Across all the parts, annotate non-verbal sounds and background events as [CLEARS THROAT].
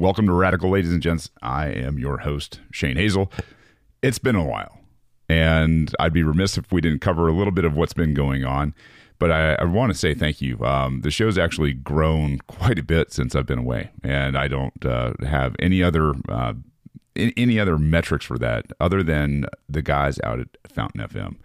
Welcome to Radical, ladies and gents. I am your host, Shane Hazel. It's been a while, and I'd be remiss if we didn't cover a little bit of what's been going on. But I, I want to say thank you. Um, the show's actually grown [LAUGHS] quite a bit since I've been away, and I don't uh, have any other uh, any other metrics for that other than the guys out at Fountain FM.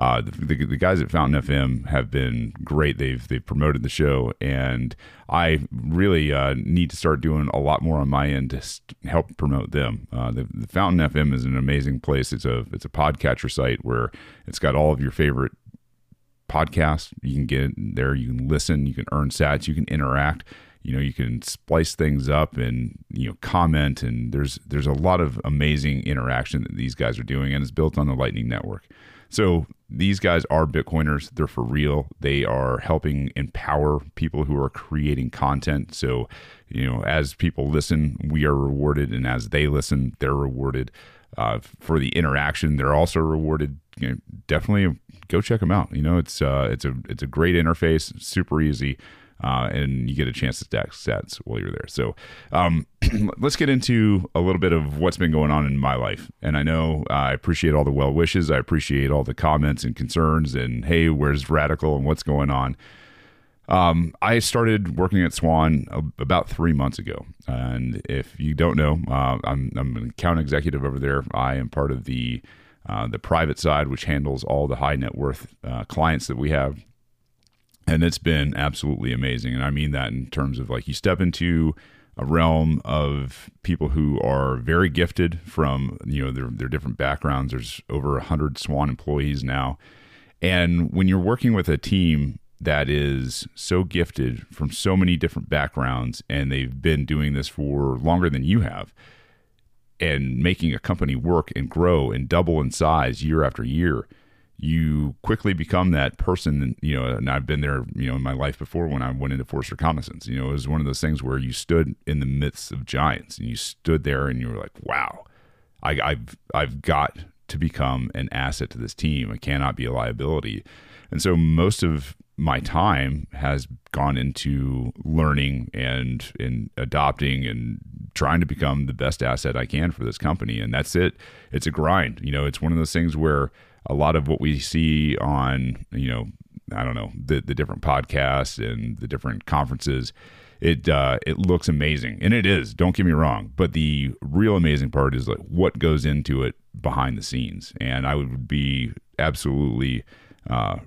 Uh, the, the, the, guys at Fountain FM have been great. They've they've promoted the show, and I really uh, need to start doing a lot more on my end to help promote them. Uh, the, the, Fountain FM is an amazing place. It's a it's a podcatcher site where it's got all of your favorite podcasts. You can get there, you can listen, you can earn sats, you can interact. You know, you can splice things up and you know comment, and there's there's a lot of amazing interaction that these guys are doing, and it's built on the Lightning Network. So these guys are Bitcoiners. They're for real. They are helping empower people who are creating content. So, you know, as people listen, we are rewarded, and as they listen, they're rewarded. Uh, for the interaction, they're also rewarded. You know, definitely go check them out. You know, it's uh, it's a it's a great interface, super easy uh, and you get a chance to stack sats while you're there. So um, [CLEARS THROAT] let's get into a little bit of what's been going on in my life. And I know uh, I appreciate all the well wishes. I appreciate all the comments and concerns and hey, where's Radical and what's going on. Um, I started working at Swan about three months ago, and if you don't know, uh, I'm, I'm an account executive over there. I am part of the uh, the private side, which handles all the high net worth uh, clients that we have and it's been absolutely amazing. And i mean that in terms of like you step into a realm of people who are very gifted from you know their, their different backgrounds. There's over 100 swan employees now. And when you're working with a team that is so gifted from so many different backgrounds and they've been doing this for longer than you have and making a company work and grow and double in size year after year you quickly become that person, you know, and I've been there, you know, in my life before when I went into force reconnaissance. You know, it was one of those things where you stood in the midst of giants and you stood there and you were like, wow, I, I've I've got to become an asset to this team. I cannot be a liability. And so most of my time has gone into learning and in adopting and trying to become the best asset I can for this company. And that's it. It's a grind. You know, it's one of those things where a lot of what we see on, you know, I don't know, the, the different podcasts and the different conferences, it uh, it looks amazing. And it is, don't get me wrong. But the real amazing part is like what goes into it behind the scenes. And I would be absolutely uh,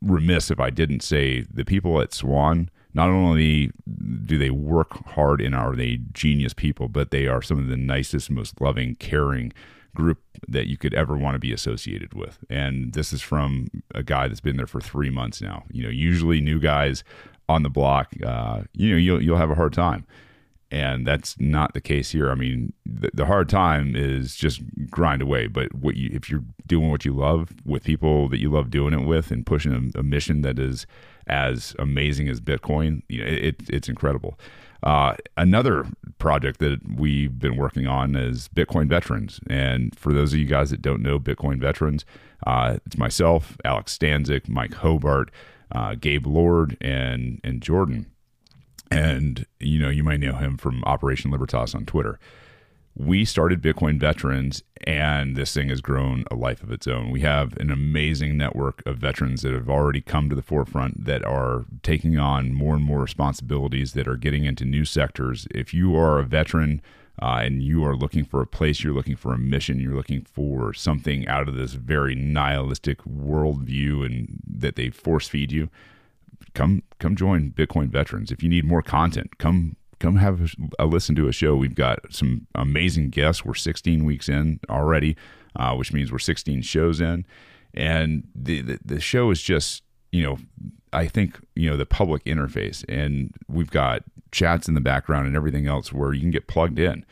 remiss if I didn't say the people at Swan not only do they work hard and are they genius people, but they are some of the nicest, most loving, caring group that you could ever want to be associated with. And this is from a guy that's been there for three months now. You know, usually new guys on the block, uh, you know, you'll you'll have a hard time. And that's not the case here. I mean, the, the hard time is just grind away. But what you, if you're doing what you love with people that you love doing it with, and pushing a, a mission that is as amazing as Bitcoin, you know, it, it's incredible. Uh, another project that we've been working on is Bitcoin Veterans. And for those of you guys that don't know Bitcoin Veterans, uh, it's myself, Alex Stanczyk, Mike Hobart, uh, Gabe Lord, and and Jordan. And you know, you might know him from Operation Libertas on Twitter we started Bitcoin Veterans, and this thing has grown a life of its own. We have an amazing network of veterans that have already come to the forefront that are taking on more and more responsibilities, that are getting into new sectors. If you are a veteran, uh, and you are looking for a place, you're looking for a mission, you're looking for something out of this very nihilistic worldview and that they force feed you, come come join Bitcoin Veterans. If you need more content, come come have a listen to a show. We've got some amazing guests. We're 16 weeks in already, uh, which means we're 16 shows in, and the, the the show is just you know I think you know the public interface, and we've got chats in the background and everything else where you can get plugged in.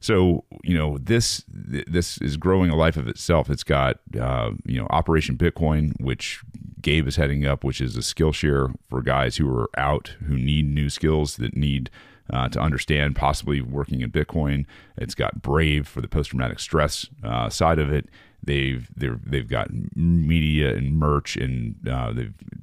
So you know this this is growing a life of itself. It's got uh, you know Operation Bitcoin, which Gabe is heading up, which is a Skillshare for guys who are out who need new skills that need uh, to understand possibly working in Bitcoin. It's got Brave for the post traumatic stress uh, side of it. They've they've they've got media and merch and uh,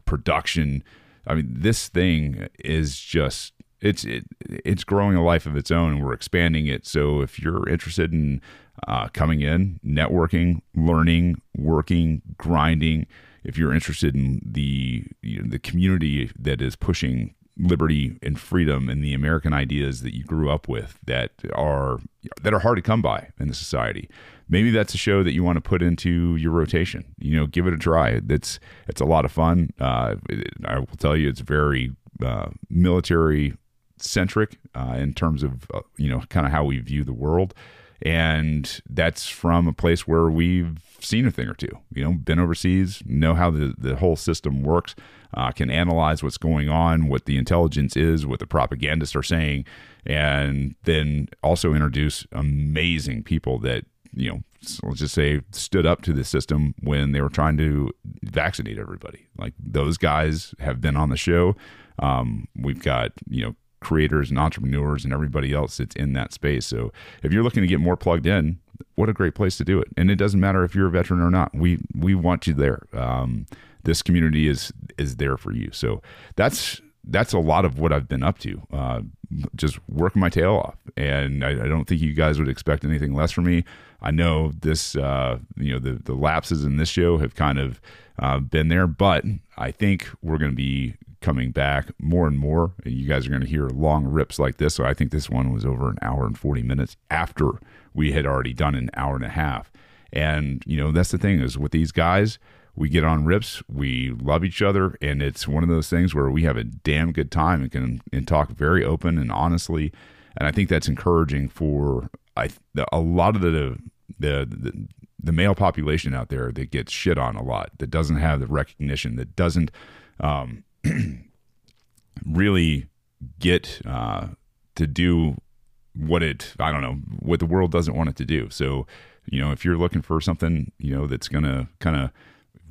production. I mean, this thing is just it's it, it's growing a life of its own, and we're expanding it. So if you're interested in uh, coming in, networking, learning, working, grinding, if you're interested in the you know, the community that is pushing liberty and freedom and the American ideas that you grew up with that are that are hard to come by in the society. Maybe that's a show that you want to put into your rotation. You know, give it a try. It's it's a lot of fun. Uh, I will tell you, it's very uh, military centric uh, in terms of uh, you know kind of how we view the world, and that's from a place where we've seen a thing or two. You know, been overseas, know how the the whole system works uh, can analyze what's going on, what the intelligence is, what the propagandists are saying, and then also introduce amazing people that you know, let's just say stood up to the system when they were trying to vaccinate everybody. Like those guys have been on the show. Um, we've got you know creators and entrepreneurs and everybody else that's in that space. So if you're looking to get more plugged in, what a great place to do it. And it doesn't matter if you're a veteran or not. We we want you there. Um, this community is is there for you. So that's that's a lot of what I've been up to. Uh, just working my tail off, and I, I, don't think you guys would expect anything less from me. I know this, uh, you know, the the lapses in this show have kind of uh, been there, but I think we're going to be coming back more and more. You guys are going to hear long rips like this. So I think this one was over an hour and forty minutes after we had already done an hour and a half. And you know, that's the thing is with these guys we get on rips, we love each other, and it's one of those things where we have a damn good time and can and talk very open and honestly. And I think that's encouraging for I a lot of the the, the the male population out there that gets shit on a lot, that doesn't have the recognition, that doesn't um, [CLEARS THROAT] really get uh, to do what it I don't know what the world doesn't want it to do. So you know if you're looking for something you know that's gonna kind of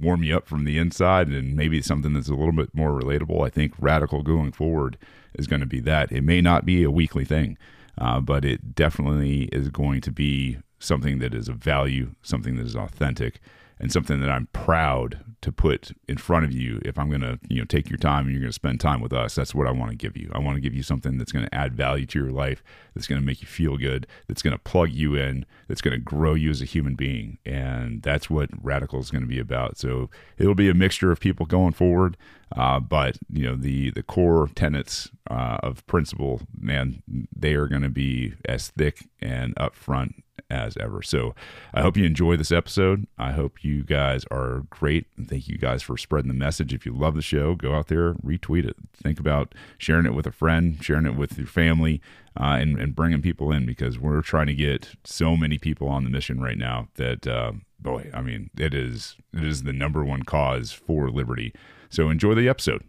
warm you up from the inside and maybe something that's a little bit more relatable. I think radical going forward is going to be that. It may not be a weekly thing, uh, but it definitely is going to be something that is of value, something that is authentic, and something that I'm proud to put in front of you if I'm going to, you know, take your time and you're going to spend time with us. That's what I want to give you. I want to give you something that's going to add value to your life, that's going to make you feel good, that's going to plug you in, that's going to grow you as a human being. And that's what Radical is going to be about. So it'll be a mixture of people going forward. Uh, but you know the the core tenets uh, of principle, man, they are going to be as thick and upfront as ever. So I hope you enjoy this episode. I hope you guys are great. And thank you guys for spreading the message. If you love the show, go out there, retweet it. Think about sharing it with a friend, sharing it with your family, uh, and, and bringing people in because we're trying to get so many people on the mission right now that, uh, boy, I mean, it is it is the number one cause for liberty. So enjoy the episode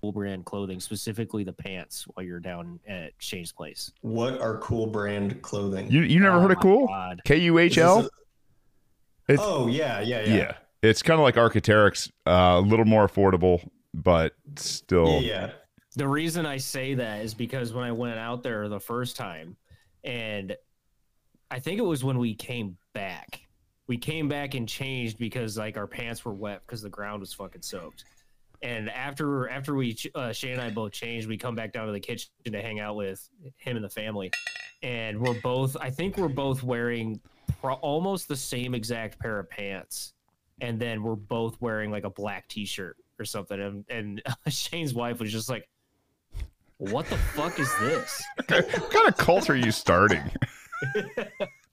Kuhl brand clothing, specifically the pants, while you're down at Shane's place. What are Kuhl brand clothing? You you never oh heard of Kuhl? K U H L. Oh yeah, yeah, yeah. Yeah, it's kind of like Arc'teryx, uh, a little more affordable, but still. Yeah. The reason I say that is because when I went out there the first time, and I think it was when we came back. We came back and changed because like our pants were wet because the ground was fucking soaked and after after we uh, Shane and I both changed, we come back down to the kitchen to hang out with him and the family, and we're both I think we're both wearing pro- almost the same exact pair of pants, and then we're both wearing like a black T-shirt or something, and, and [LAUGHS] Shane's wife was just like, "What the fuck is this? [LAUGHS] what kind of cult are you starting?" [LAUGHS]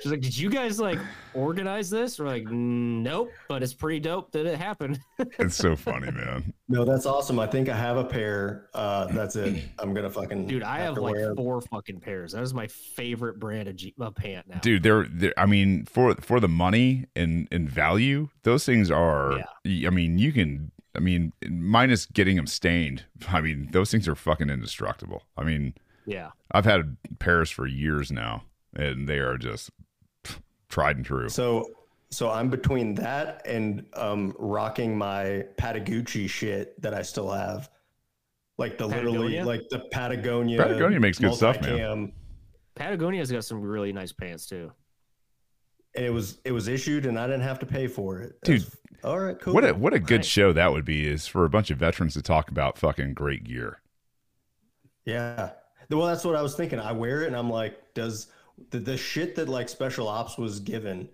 She's like, "Did you guys like organize this?" We're like, "Nope," but it's pretty dope that it happened. [LAUGHS] it's so funny, man. No, that's awesome. I think I have a pair. Uh, that's it. I'm gonna fucking dude. I have, have like wear. four fucking pairs. That is my favorite brand of G- uh, pant now. Dude, they're, they're, I mean, for for the money and and value, those things are. Yeah. I mean, you can. I mean, minus getting them stained. I mean, those things are fucking indestructible. I mean, yeah. I've had pairs for years now and they are just tried and true. So so I'm between that and um, rocking my Patagucci shit that I still have, like the Patagonia? literally like the Patagonia. Patagonia makes good stuff, man. Patagonia's got some really nice pants too. and it was it was issued, and I didn't have to pay for it. Dude, was, all right, cool. What a what a good show that would be is for a bunch of veterans to talk about fucking great gear. Yeah, well, that's what I was thinking. I wear it, and I'm like, does the, the shit that like special ops was given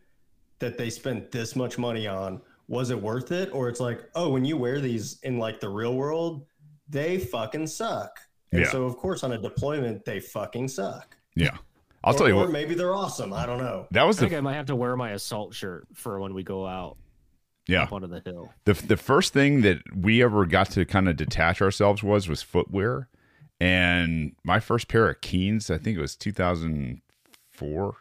that they spent this much money on was it worth it or it's like oh when you wear these in like the real world they fucking suck and Yeah. so of course on a deployment they fucking suck Yeah, I'll or, tell you what. or what. maybe they're awesome i don't know That was I think I might have to wear my assault shirt for when we go out yeah up onto the hill. the the first thing that we ever got to kind of detach ourselves was was footwear, and my first pair of Keens, I think it was 2004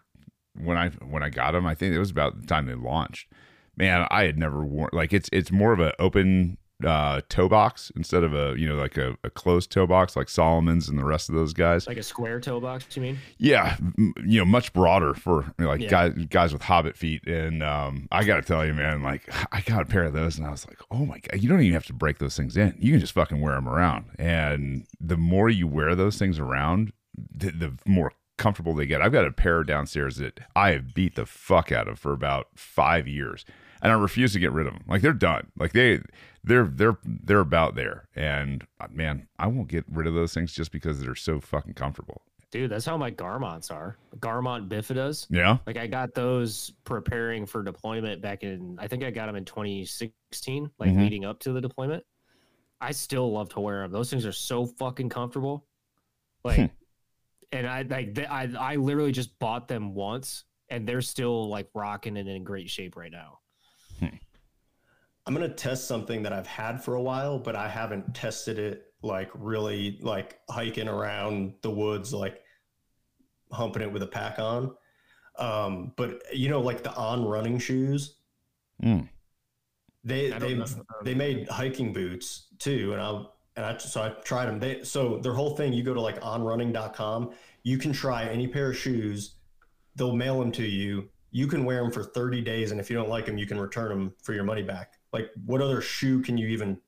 when I when I got them. I think it was about the time they launched. Man, I had never worn like it's it's more of an open uh toe box instead of a you know like a, a closed toe box like Salomon's and the rest of those guys. Like a square toe box, you mean? Yeah, m- you know, much broader for you know, like Yeah. guys guys with hobbit feet. And um, I got to tell you, man, like I got a pair of those, and I was like, oh my god, you don't even have to break those things in. You can just fucking wear them around. And the more you wear those things around, the, the more comfortable they get. I've got a pair downstairs that I have beat the fuck out of for about five years, and I refuse to get rid of them. Like they're done. Like they they're they're they're about there. And uh, man, I won't get rid of those things just because they're so fucking comfortable. Dude, that's how my Garmonts are. Garmont bifidas. Yeah. Like I got those preparing for deployment back in I think I got them in 2016, like Mhm. leading up to the deployment. I still love to wear them. Those things are so fucking comfortable. Like Hmm. And I like they, I I literally just bought them once and they're still like rocking and in great shape right now. i'm gonna test something that i've had for a while but i haven't tested it like really like hiking around the woods like humping it with a pack on um but you know like the on running shoes Mm. they they they made hiking boots too and i and i so i tried them they so their whole thing you go to like onrunning.com you can try any pair of shoes they'll mail them to you. You can wear them for 30 days and if you don't like them you can return them for your money back. Like what other shoe can you even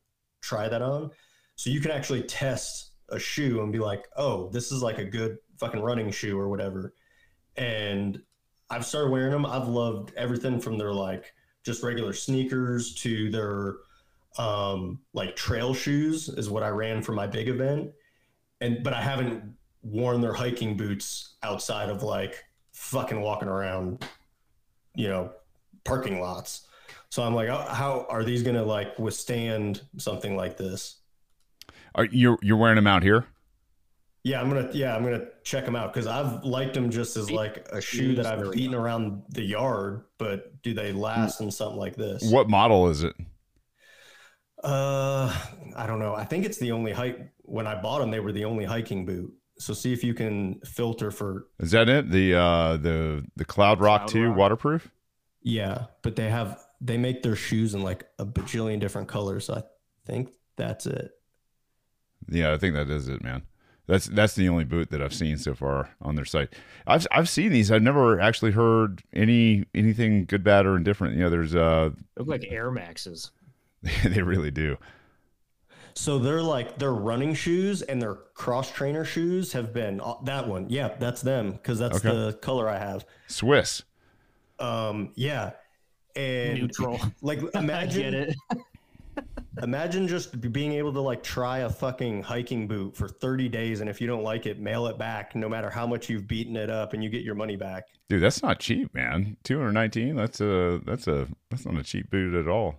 try that on? So you can actually test a shoe and be like oh this is like a good fucking running shoe or whatever. And i've started wearing them i've loved everything from their like just regular sneakers to their um like trail shoes is what I ran for my big event. And but I haven't worn their hiking boots outside of like fucking walking around, you know, parking lots. So I'm like, oh, how are these gonna like withstand something like this? Are you you're wearing them out here? Yeah, I'm gonna yeah, I'm gonna check them out because I've liked them just as like a shoe that I've beaten around the yard, but do they last in something like this? What model is it? Uh, I don't know. I think it's the only hike. When I bought them, they were the only hiking boot. So see if you can filter for. Is that it? The uh the the Cloud Rock Cloud 2 Rock. waterproof? Yeah, but they have they make their shoes in like a bajillion different colors. So I think that's it. Yeah, I think that is it, man. That's that's the only boot that I've seen so far on their site. I've I've seen these. I've never actually heard any anything good, bad, or indifferent. You know, there's uh Look like Air Maxes. [LAUGHS] they really do. So they're like their running shoes and their cross trainer shoes have been uh, that one. Yeah, that's them because that's Okay. the color I have. Swiss. Um, yeah, and Neutral. [LAUGHS] like [LAUGHS] imagine it. Imagine just being able to like try a fucking hiking boot for 30 days and if you don't like it, mail it back no matter how much you've beaten it up and you get your money back. Dude, that's not cheap, man. 219. That's a that's a that's not a cheap boot at all.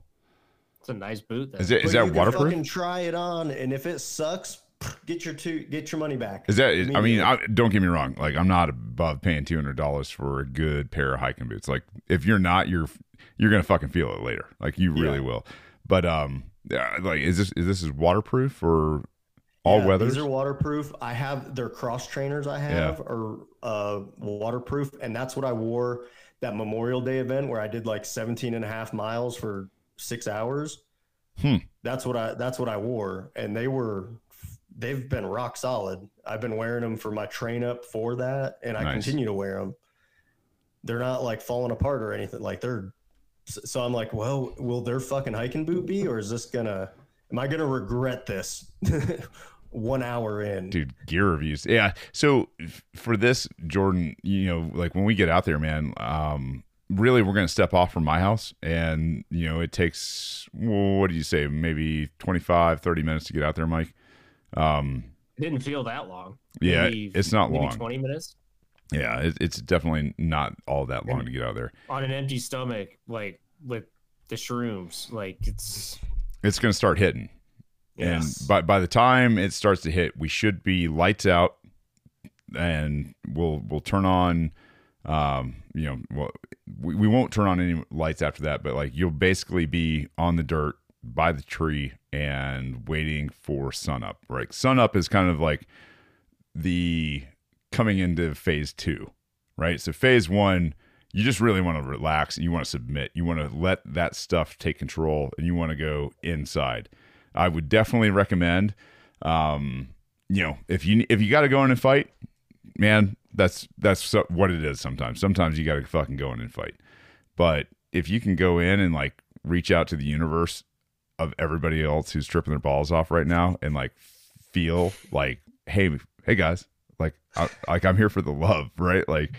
It's a nice boot. Then. Is it is But you that can waterproof? Fucking try it on and if it sucks, get your two get your money back. Is that? I mean, Immediately. I, don't get me wrong. Like, I'm not above paying two hundred dollars for a good pair of hiking boots. Like, if you're not, you're you're gonna fucking feel it later. Like, you really Yeah. will. But um, like, is this is this is waterproof or all Yeah, weathers? These are waterproof. I have their cross trainers I have are uh, waterproof. And that's what I wore that Memorial Day event where I did like 17 and a half miles for six hours. Hmm. That's what I that's what I wore. And they were they've been rock solid. I've been wearing them for my train up for that, and I Nice. continue to wear them. They're not like falling apart or anything. Like they're so I'm like, well, will their fucking hiking boot be, or is this gonna am I gonna regret this [LAUGHS] one hour in? dude gear reviews yeah so f- for this jordan you know like when we get out there man um really we're going to step off from my house and you know it takes what do you say maybe 25 30 minutes to get out there mike um It didn't feel that long. yeah Maybe- it's not long Twenty minutes yeah it, it's definitely not all that long to get out there on an empty stomach, like with the shrooms. Like it's it's going to start hitting Yes. and by by the time it starts to hit we should be lights out and we'll we'll turn on um you know well we, we won't turn on any lights after that but like you'll basically be on the dirt by the tree and waiting for sunup right? Sunup is kind of like the coming into phase two right? So phase one you just really want to relax and you want to submit you want to let that stuff take control and you want to go inside. I would definitely recommend um you know if you if you got to go in and fight man that's that's what it is sometimes. Sometimes you got to fucking go in and fight. But if you can go in and like reach out to the universe of everybody else who's tripping their balls off right now and like feel like hey hey guys like I, like i'm here for the love right? Like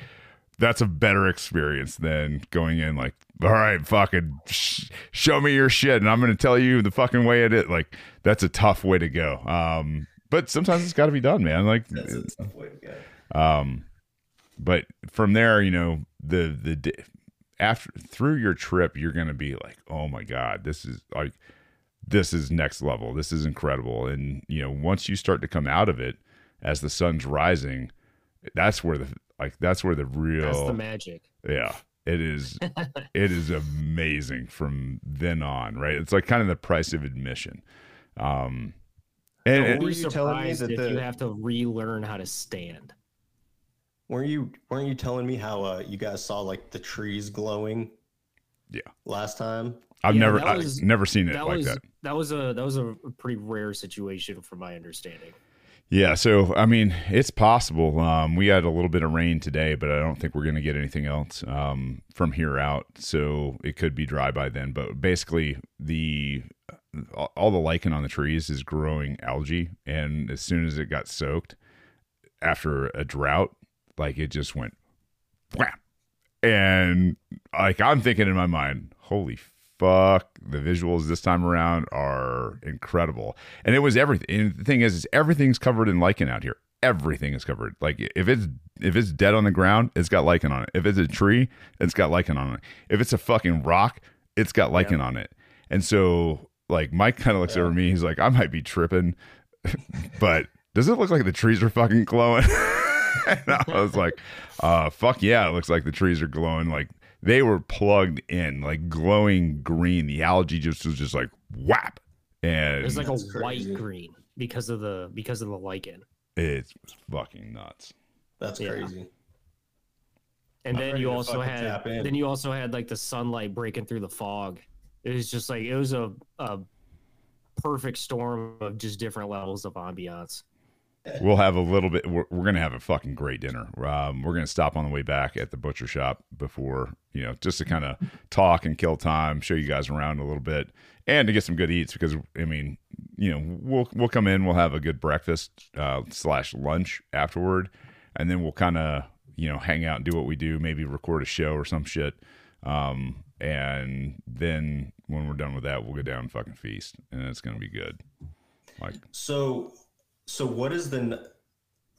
that's a better experience than going in like all right fucking sh- show me your shit and i'm gonna tell you the fucking way it is. Like that's a tough way to go. Um but sometimes it's got to be done man. Like That's a tough way to go. Um but from there you know the the after through your trip you're gonna be like oh my god this is like this is next level. This is incredible. And you know once you start to come out of it as the sun's rising that's where the like that's where the real that's the magic. yeah. It is [LAUGHS] it is amazing from then on right? It's like kind of the price of admission. Um and, Don't and- were Be you telling me surprised that if the- you have to relearn how to stand? Weren't you weren't you telling me how uh, you guys saw like the trees glowing? Yeah. Last time. i've Yeah, never that i've was- never seen it That like was that that was a that was a pretty rare situation from my understanding. Yeah, so I mean, it's possible. Um, we had a little bit of rain today, but I don't think we're going to get anything else um, from here out. So it could be dry by then. But basically, the all the lichen on the trees is growing algae, and as soon as it got soaked after a drought, like it just went wham, and like I'm thinking in my mind, holy fuck, the visuals this time around are incredible. And it was everything. And the thing is, is everything's covered in lichen out here. Everything is covered. Like if it's if it's dead on the ground, it's got lichen on it. If it's a tree, it's got lichen on it. If it's a fucking rock, it's got lichen on it. And so like Mike kind of looks over me. He's like, I might be tripping, [LAUGHS] but does it look like the trees are fucking glowing? [LAUGHS] [LAUGHS] and I was like, uh, fuck yeah, it looks like the trees are glowing. Like they were plugged in, like glowing green. The algae just was just like whap. And It was like a That's white green because of the because of the lichen. it's fucking nuts. That's Yeah. crazy. And I'm then you also had then you also had like the sunlight breaking through the fog. It was just like it was a a perfect storm of just different levels of ambiance. We'll have a little bit. We're, we're gonna have a fucking great dinner. Um, we're gonna stop on the way back at the butcher shop before you know, just to kind of talk and kill time, show you guys around a little bit, and to get some good eats. Because I mean, you know, we'll we'll come in, we'll have a good breakfast uh, slash lunch afterward, and then we'll kind of you know hang out and do what we do, maybe record a show or some shit. Um, and then when we're done with that, we'll go down and fucking feast, and it's gonna be good. Like So, so what is the?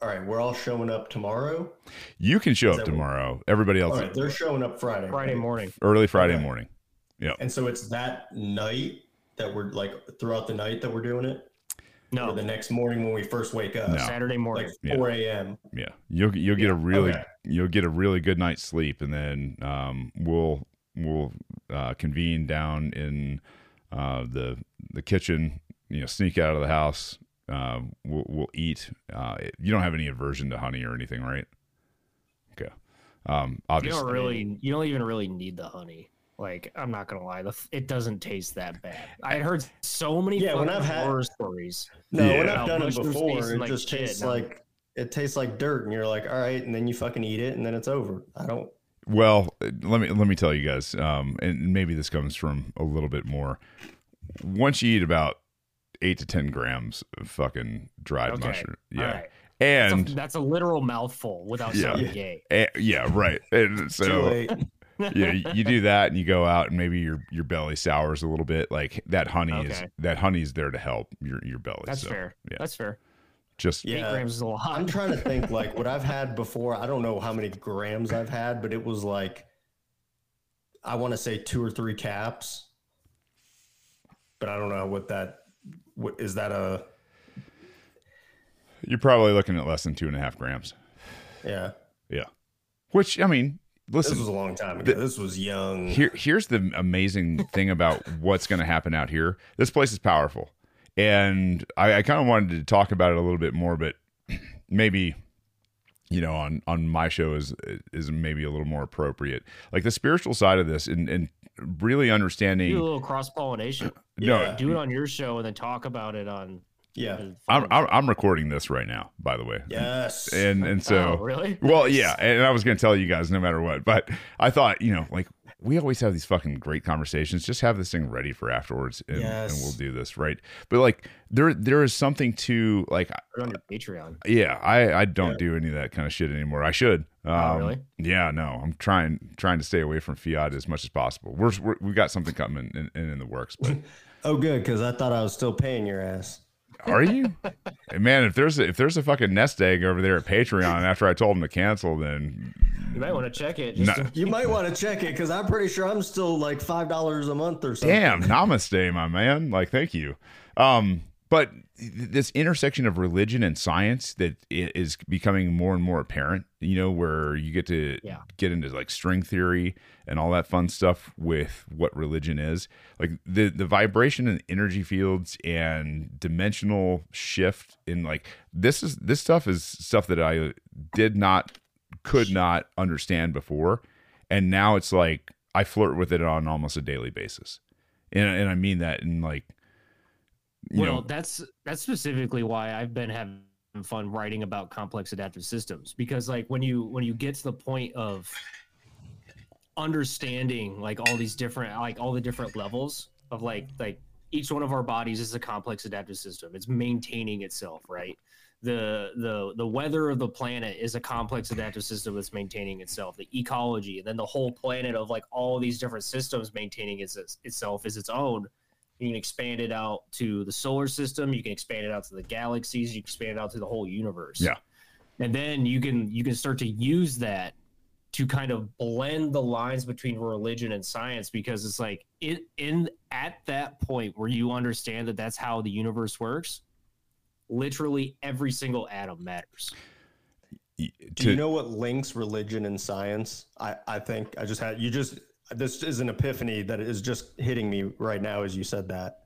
All right, we're all showing up tomorrow. you can show Is up that what- tomorrow. Everybody else All right, they're showing up Friday. Friday morning. early Friday Okay. morning. Yeah. And so it's that night that we're like throughout the night that we're doing it, or No, the next morning when we first wake up, No. Saturday morning. like 4 a.m. Yeah, you'll you'll get a really okay. you'll get a really good night's sleep, and then um, we'll we'll uh, convene down in uh, the the kitchen. You know, sneak out of the house. Uh, we'll we'll eat. Uh, you don't have any aversion to honey or anything, right? Okay. Um, you obviously, don't really you don't even really need the honey. Like I'm not gonna lie, the, it doesn't taste that bad. I had heard so many Yeah, when I've had- horror stories. No, when I've done it before, it like just shit, tastes like it tastes like dirt, and you're like, all right, and then you fucking eat it, and then it's over. I don't. Well, let me let me tell you guys, um, and maybe this comes from a little bit more. Once you eat about eight to ten grams of fucking dried Okay. mushroom, All yeah, right. That's and a, that's a literal mouthful without Yeah. sounding Yeah. gay. Eh, yeah, right. And so yeah, you- you do that and you go out and maybe your your belly sours a little bit. Like that honey is Okay. that honey's there to help your your belly. That's so, fair. yeah. That's fair. Just Yeah. Eight grams is a lot. I'm trying to think [LAUGHS] like what I've had before. I don't know how many grams I've had, but it was like I want to say two or three caps. But I don't know what that what is that a you're probably looking at less than two and a half grams. yeah. Yeah. Which I mean, listen, This was a long time ago. this was young. here here's the amazing thing about what's going to happen out here this place is powerful and i, I kind of wanted to talk about it a little bit more but [CLEARS THROAT] maybe you know on on my show is is maybe a little more appropriate like the spiritual side of this and and really understanding do a little cross pollination. no Yeah. Do it on your show and then talk about it on. Yeah. I'm, I'm i'm recording this right now by the way Yes. and and [LAUGHS] so oh, really? Well, yeah, and I was going to tell you guys no matter what, but I thought, you know, like we always have these fucking great conversations. Just have this thing ready for afterwards, and, Yes. and we'll do this right. But like there, there is something to like, Put on your Patreon. yeah, I, I don't do any of that kind of shit anymore. I should. Um, Oh, really? Yeah, no, I'm trying, trying to stay away from fiat as much as possible. We're, we're we got something coming in, in, in the works, but [LAUGHS] oh, good because I thought I was still paying your ass. Are you, man? If there's a, if there's a fucking nest egg over there at Patreon after I told him to cancel, then You might want to check it. No. to- You might want to check it because I'm pretty sure I'm still like five dollars a month or something. Damn, namaste, my man. Like, thank you. Um, but th- this intersection of religion and science that is becoming more and more apparent, you know, where you get to Yeah. get into like string theory and all that fun stuff with what religion is. Like the the vibration and energy fields and dimensional shift in like this is this stuff is stuff that I did not could not understand before. And now it's like I flirt with it on almost a daily basis. And and I mean that in like well, know. that's that's specifically why I've been having fun writing about complex adaptive systems because like when you when you get to the point of understanding like all these different like all the different levels of like like each one of our bodies is a complex adaptive system. It's maintaining itself right? The the the weather of the planet is a complex adaptive system that's maintaining itself. The ecology and then the whole planet of like all these different systems maintaining its, itself is its own you can expand it out to the solar system you can expand it out to the galaxies you can expand it out to the whole universe Yeah. and then you can you can start to use that to kind of blend the lines between religion and science because it's like it in at that point where you understand that that's how the universe works literally every single atom matters Do you know what links religion and science? I, I think I just had you just this is an epiphany that is just hitting me right now as you said that.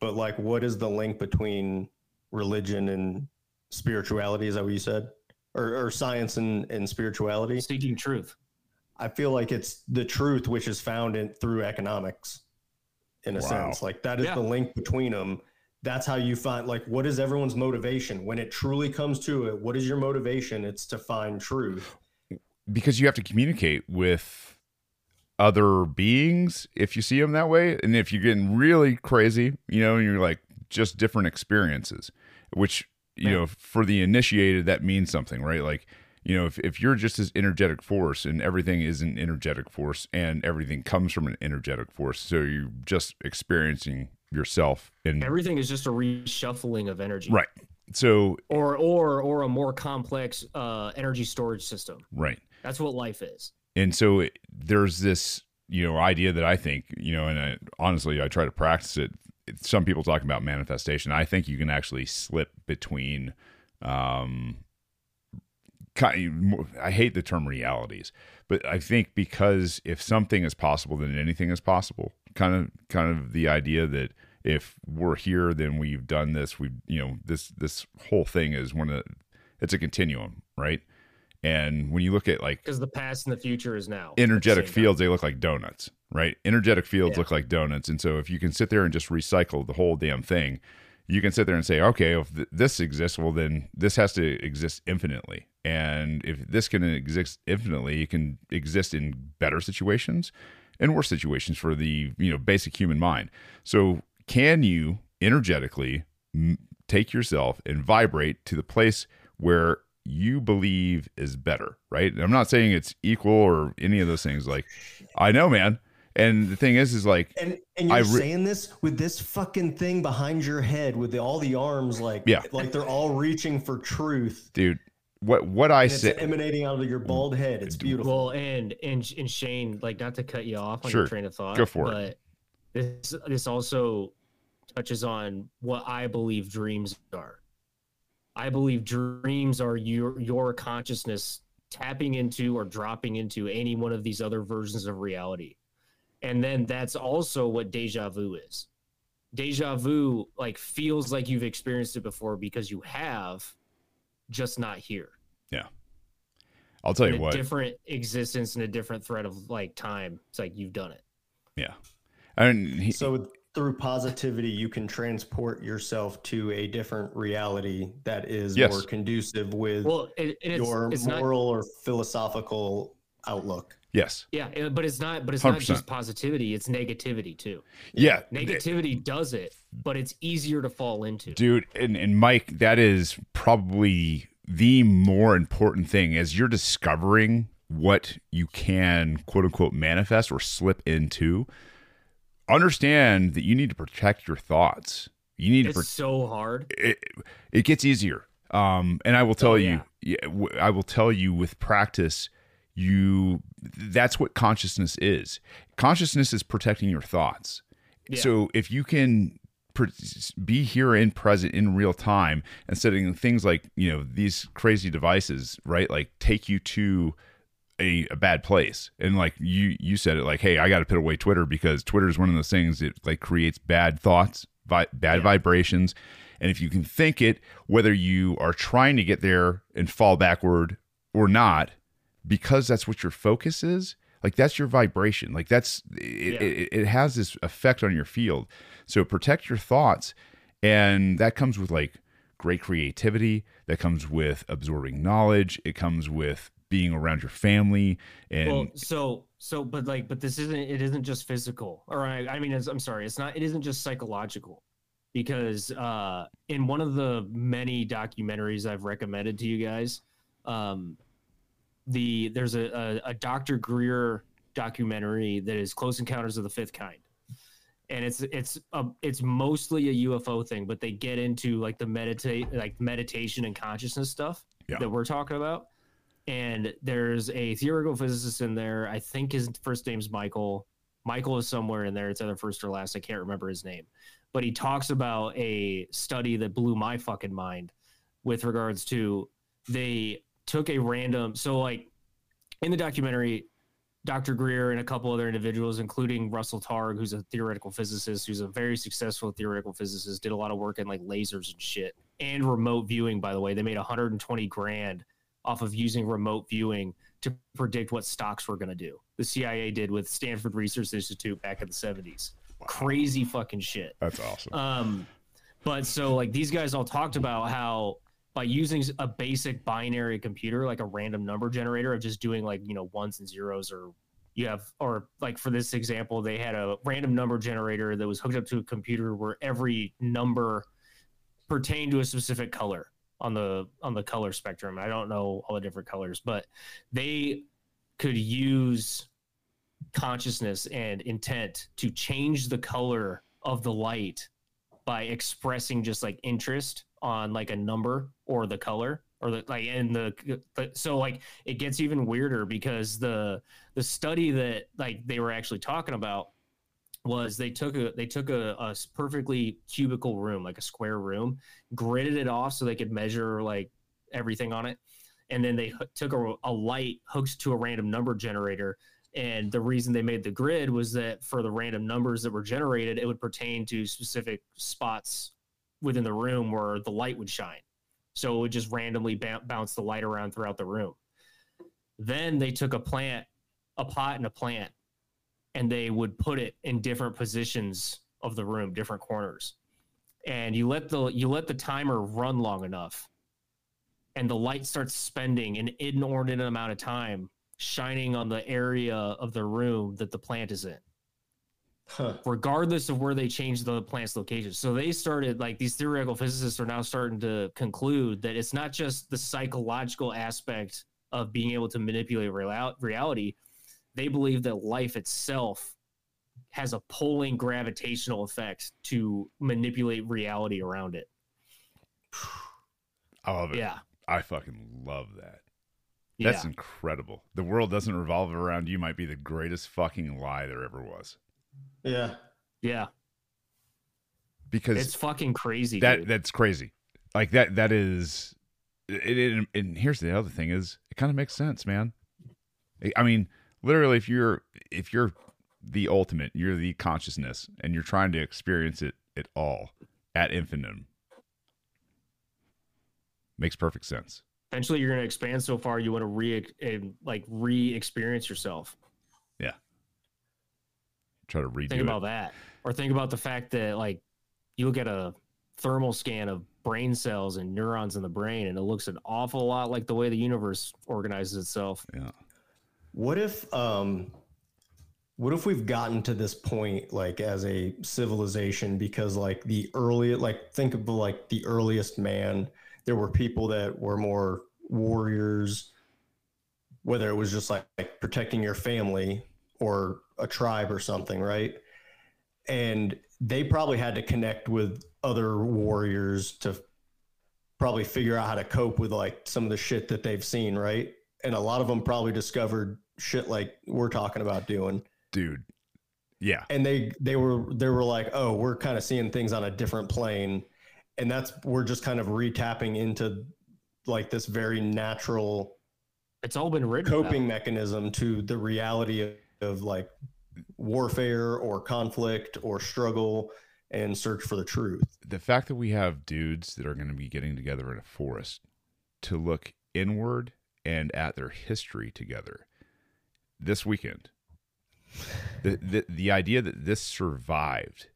But like what is the link between religion and spirituality? Is that what you said? Or, or science and, and spirituality? seeking truth I feel like it's the truth which is found in through economics in a Wow. sense. Like that is Yeah. the link between them. That's how you find like what is everyone's motivation when it truly comes to it? What is your motivation? It's to find truth. because you have to communicate with other beings if you see them that way. And if you're getting really crazy you know you're like just different experiences which you know for the initiated that means something right? Like you know if, if you're just this energetic force and everything is an energetic force and everything comes from an energetic force so you're just experiencing yourself and everything is just a reshuffling of energy. Right. So or or or a more complex uh energy storage system. Right. That's what life is and so it, there's this you know idea that i think you know and I, honestly i try to practice it. Some people talk about manifestation. I think you can actually slip between um i hate the term realities but i think because if something is possible then anything is possible. Kind of kind of the idea that if we're here then we've done this we've you know this this whole thing is one of it's a continuum right and when you look at like because the past and the future is now energetic the same time. fields they look like donuts right energetic fields Yeah. look like donuts and so if you can sit there and just recycle the whole damn thing you can sit there and say okay if th- this exists well then this has to exist infinitely and if this can exist infinitely it can exist in better situations and worse situations for the you know basic human mind so can you energetically m- take yourself and vibrate to the place where you believe is better, right? I'm not saying it's equal or any of those things. Like, I know, man. And the thing is, is like, and and you're I re- saying this with this fucking thing behind your head with the, all the arms, like Yeah. like they're all reaching for truth. dude, what what I And it's say, emanating out of your bald head. It's beautiful. Well, and and and Shane, like not to cut you off on Sure. your train of thought, Go for it. but this this also touches on what I believe dreams are. I believe dreams are your your consciousness tapping into or dropping into any one of these other versions of reality. And then that's also what deja vu is. Deja vu like feels like you've experienced it before because you have, just not here Yeah. I'll tell in you a what, different existence and a different thread of like time. It's like you've done it. yeah. And he, So through positivity, you can transport yourself to a different reality that is Yes. more conducive with Well, it, it's, your it's not. moral or philosophical outlook. yes, Yeah, but it's not. But it's not 100%. just positivity. It's negativity too. yeah, Negativity does it, but it's easier to fall into. dude and, and mike that is probably the more important thing as you're discovering what you can quote unquote manifest or slip into understand that you need to protect your thoughts you need to It's so hard. it, it gets easier um and i will tell Oh, you yeah. w- i will tell you with practice you that's what consciousness is consciousness is protecting your thoughts Yeah. so if you can be here and present in real time instead of things like you know these crazy devices right like take you to a, a bad place. And like you you said it like hey i got to put away twitter because twitter is one of those things that like creates bad thoughts vi- bad Yeah. vibrations. And if you can think it whether you are trying to get there and fall backward or not because that's what your focus is like that's your vibration. Like that's it, Yeah. it, it has this effect on your field. So protect your thoughts. And that comes with like great creativity. That comes with absorbing knowledge. It comes with being around your family and well, so so, but like, but this isn't. It isn't just physical, or I, I mean, it's, I'm sorry, it's not. It isn't just psychological, because uh, in one of the many documentaries I've recommended to you guys, um, the there's a, a, a Dr. Greer documentary that is Close Encounters of the Fifth Kind, and it's it's a, it's mostly a UFO thing, but they get into like the meditate like meditation and consciousness stuff Yeah. that we're talking about. And there's a theoretical physicist in there. I think his first name's Michael. Michael is somewhere in there. It's either first or last. I can't remember his name. But he talks about a study that blew my fucking mind with regards to they took a random so like in the documentary Dr. Greer and a couple other individuals, including Russell Targ, who's a theoretical physicist, who's a very successful theoretical physicist, did a lot of work in like lasers and shit and remote viewing. By the way, they made 120 grand off of using remote viewing to predict what stocks were going to do. The CIA did with Stanford Research Institute back in the 70s. Crazy fucking shit. that's awesome Um, but so like these guys all talked about how by using a basic binary computer, like a random number generator of just doing like you know ones and zeros, or you have, or like for this example, they had a random number generator that was hooked up to a computer where every number pertained to a specific color on the on the color spectrum. I don't know all the different colors, but they could use consciousness and intent to change the color of the light by expressing just like interest on like a number or the color or the like and the, so like it gets even weirder because the the study that like they were actually talking about was they took a they took a, a perfectly cubical room like a square room gridded it off so they could measure like everything on it. And then they took a, a light hooked to a random number generator. And the reason they made the grid was that for the random numbers that were generated it would pertain to specific spots within the room where the light would shine. So it would just randomly ba- bounce the light around throughout the room. Then they took a plant a pot and a plant and they would put it in different positions of the room different corners and you let the you let the timer run long enough and the light starts spending an inordinate amount of time shining on the area of the room that the plant is in Huh. regardless of where they change the plant's location. So they started like these theoretical physicists are now starting to conclude that it's not just the psychological aspect of being able to manipulate reality. They believe that life itself has a pulling gravitational effect to manipulate reality around it. I love it. Yeah. I fucking love that. Yeah. That's incredible. The world doesn't revolve around you might be the greatest fucking lie there ever was. Yeah. yeah. Because It's fucking crazy. that dude. that's crazy. Like that that is it, it, and here's the other thing is it kind of makes sense, man. I- I mean, literally if you're if you're the ultimate, you're the consciousness and you're trying to experience it at all at infinitum. Makes perfect sense. Eventually, you're going to expand so far you want to re like re-experience yourself. Yeah. Try to redo think it. about that or think about the fact that like you look at a thermal scan of brain cells and neurons in the brain and it looks an awful lot like the way the universe organizes itself yeah. What if um what if we've gotten to this point like as a civilization because like the early like think of like the earliest man. There were people that were more warriors whether it was just like, like protecting your family or a tribe or something right? And they probably had to connect with other warriors to probably figure out how to cope with like some of the shit that they've seen right and a lot of them probably discovered shit like we're talking about doing Dude. Yeah. and they they were they were like oh we're kind of seeing things on a different plane and that's we're just kind of retapping into like this very natural it's all been written coping about. mechanism to the reality of, of like warfare or conflict or struggle and search for the truth the fact that we have dudes that are going to be getting together in a forest to look inward and at their history together this weekend. The the, the idea that this survived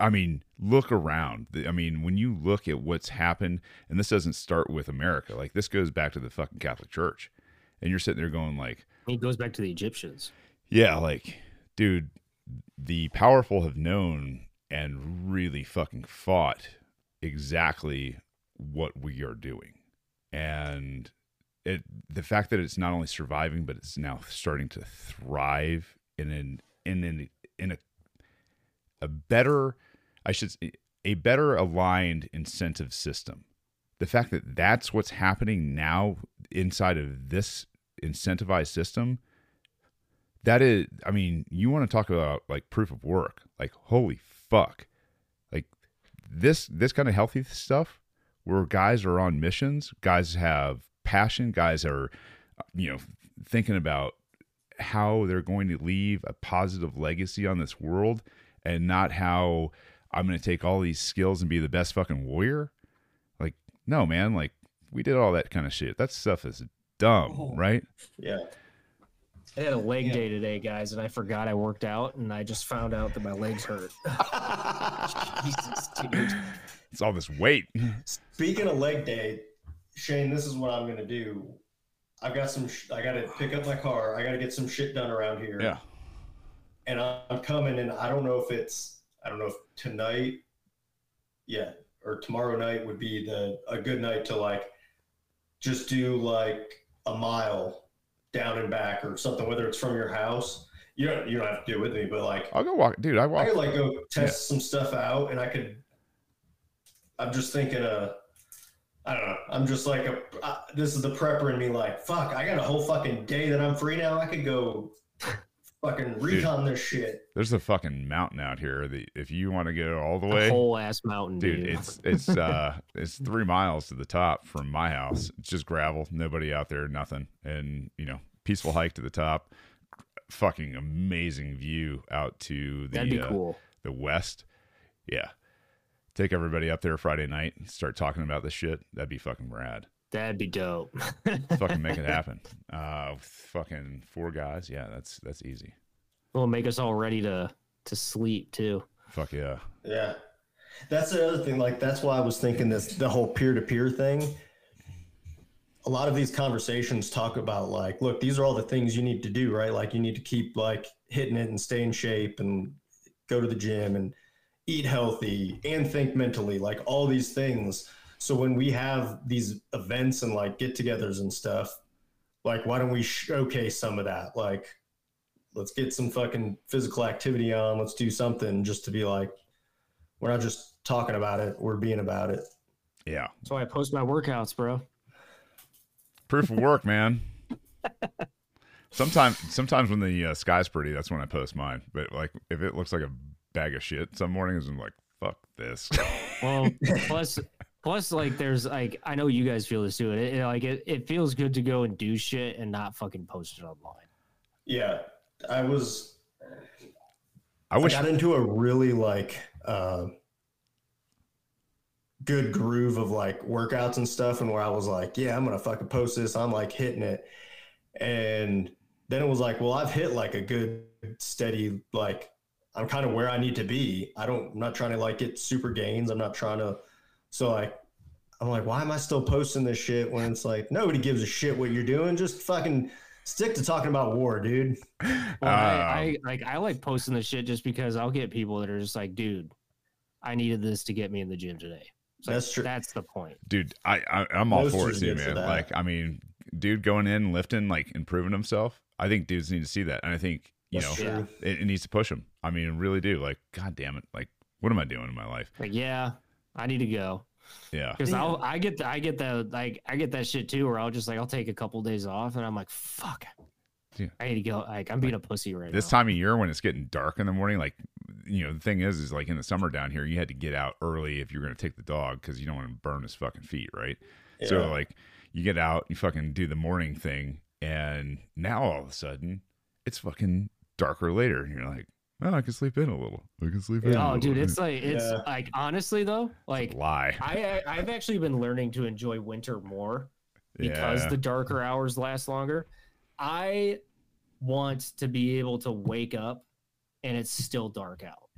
I mean look around. I mean when you look at what's happened and this doesn't start with america like this goes back to the fucking catholic church. And you're sitting there going like it goes back to the egyptians. yeah, like, dude, the powerful have known and really fucking fought exactly what we are doing. And it the fact that it's not only surviving, but it's now starting to thrive in an in an in a a better I should say, a better aligned incentive system. The fact that that's what's happening now inside of this incentivized system that is i mean you want to talk about like proof of work like holy fuck like this this kind of healthy stuff where guys are on missions guys have passion guys are you know thinking about how they're going to leave a positive legacy on this world and not how i'm going to take all these skills and be the best fucking warrior like no man like we did all that kind of shit that stuff is dumb Oh. right yeah i had a leg Yeah. day today guys and i forgot i worked out and i just found out that my legs hurt [LAUGHS] [LAUGHS] Jesus, dude. It's all this weight Speaking of leg day, Shane, this is what I'm gonna do. I've got some. Sh- I got to pick up my car. I got to get some shit done around here. yeah And I'm coming, and I don't know if it's. I don't know if tonight. Yeah, or tomorrow night would be the a good night to like, just do like a mile down and back or something. Whether it's from your house, you don't you don't have to do it with me, but like I'll go walk, dude. I I walk. could like go test some stuff out, and I could. I'm just thinking, uh, I don't know. I'm just like a. Uh, this is the prepper in me. Like, fuck, I got a whole fucking day that I'm free now. I could go, fucking recon this shit. There's a fucking mountain out here. that if you want to go all the way, a way, whole ass mountain dude, dude, it's it's uh [LAUGHS] it's three miles to the top from my house. It's just gravel, nobody out there, nothing, and you know, peaceful hike to the top. Fucking amazing view out to the that'd be uh, cool the west. Yeah, take everybody up there Friday night and start talking about this shit. That'd be fucking rad. that'd be dope fucking make it [LAUGHS] happen. Uh, fucking four guys. Yeah, that's that's easy. will make us all ready to to sleep too Fuck yeah. Yeah, that's the other thing. Like, that's why I was thinking this the whole peer to peer thing. a lot of these conversations talk about like, look, these are all the things you need to do, right? Like you need to keep like hitting it and stay in shape and go to the gym and eat healthy and think mentally, like all these things. So when we have these events and like get-togethers and stuff, like why don't we showcase some of that? Like let's get some fucking physical activity on. Let's do something just to be like, we're not just talking about it, we're being about it. Yeah. That's why I post my workouts, bro. Proof of work, man. [LAUGHS] Sometimes, sometimes when the uh, sky's pretty, that's when I post mine. But like, if it looks like a bag of shit some mornings, I'm like, fuck this. [LAUGHS] Well, plus, plus, like, there's like, I know you guys feel this too. It, it like it, it feels good to go and do shit and not fucking post it online. Yeah, I was. I wish I got into a really like uh, good groove of like workouts and stuff, and where I was like, yeah, I'm gonna fucking post this. I'm like hitting it, and then it was like, well, I've hit like a good steady like I'm kind of where I need to be. I don't. I'm not trying to like get super gains. I'm not trying to. So like, I'm like, why am I still posting this shit when it's like nobody gives a shit what you're doing? Just fucking stick to talking about war, dude. Well, Um, I, I like I like posting this shit just because I'll get people that are just like, dude, I needed this to get me in the gym today. It's like, That's true. That's the point. dude, I, I I'm all Most for it dudes too, get to man. Like, I mean, dude going in, lifting, like improving himself. I think dudes need to see that, and I think you That's know true. it, it needs to push them. I mean, really do. Like, god damn it, like, what am I doing in my life? Like, yeah, I need to go Yeah, because I'll I get the, I get the like I get that shit too where I'll just like I'll take a couple days off and I'm like, fuck, Yeah. I need to go. Like I'm being a pussy right now. this now. time of year when it's getting dark in the morning, like, you know, the thing is, is like in the summer down here, you had to get out early if you're going to take the dog because you don't want to burn his fucking feet, right? So like, you get out, you fucking do the morning thing, and now all of a sudden, it's fucking darker later, and you're like, oh, I can sleep in a little. I can sleep in. a Oh, little. dude, it's [LAUGHS] like it's Yeah. like honestly though, like lie. I I- I've actually been learning to enjoy winter more because yeah. the darker hours last longer. I want to be able to wake up and it's still dark out.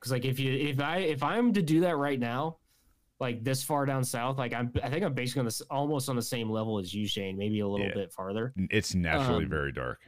Cuz like if you if I if I'm to do that right now, like this far down south, like I'm I think I'm basically on this almost on the same level as you Shane, maybe a little Yeah. bit farther. it's naturally um, very dark.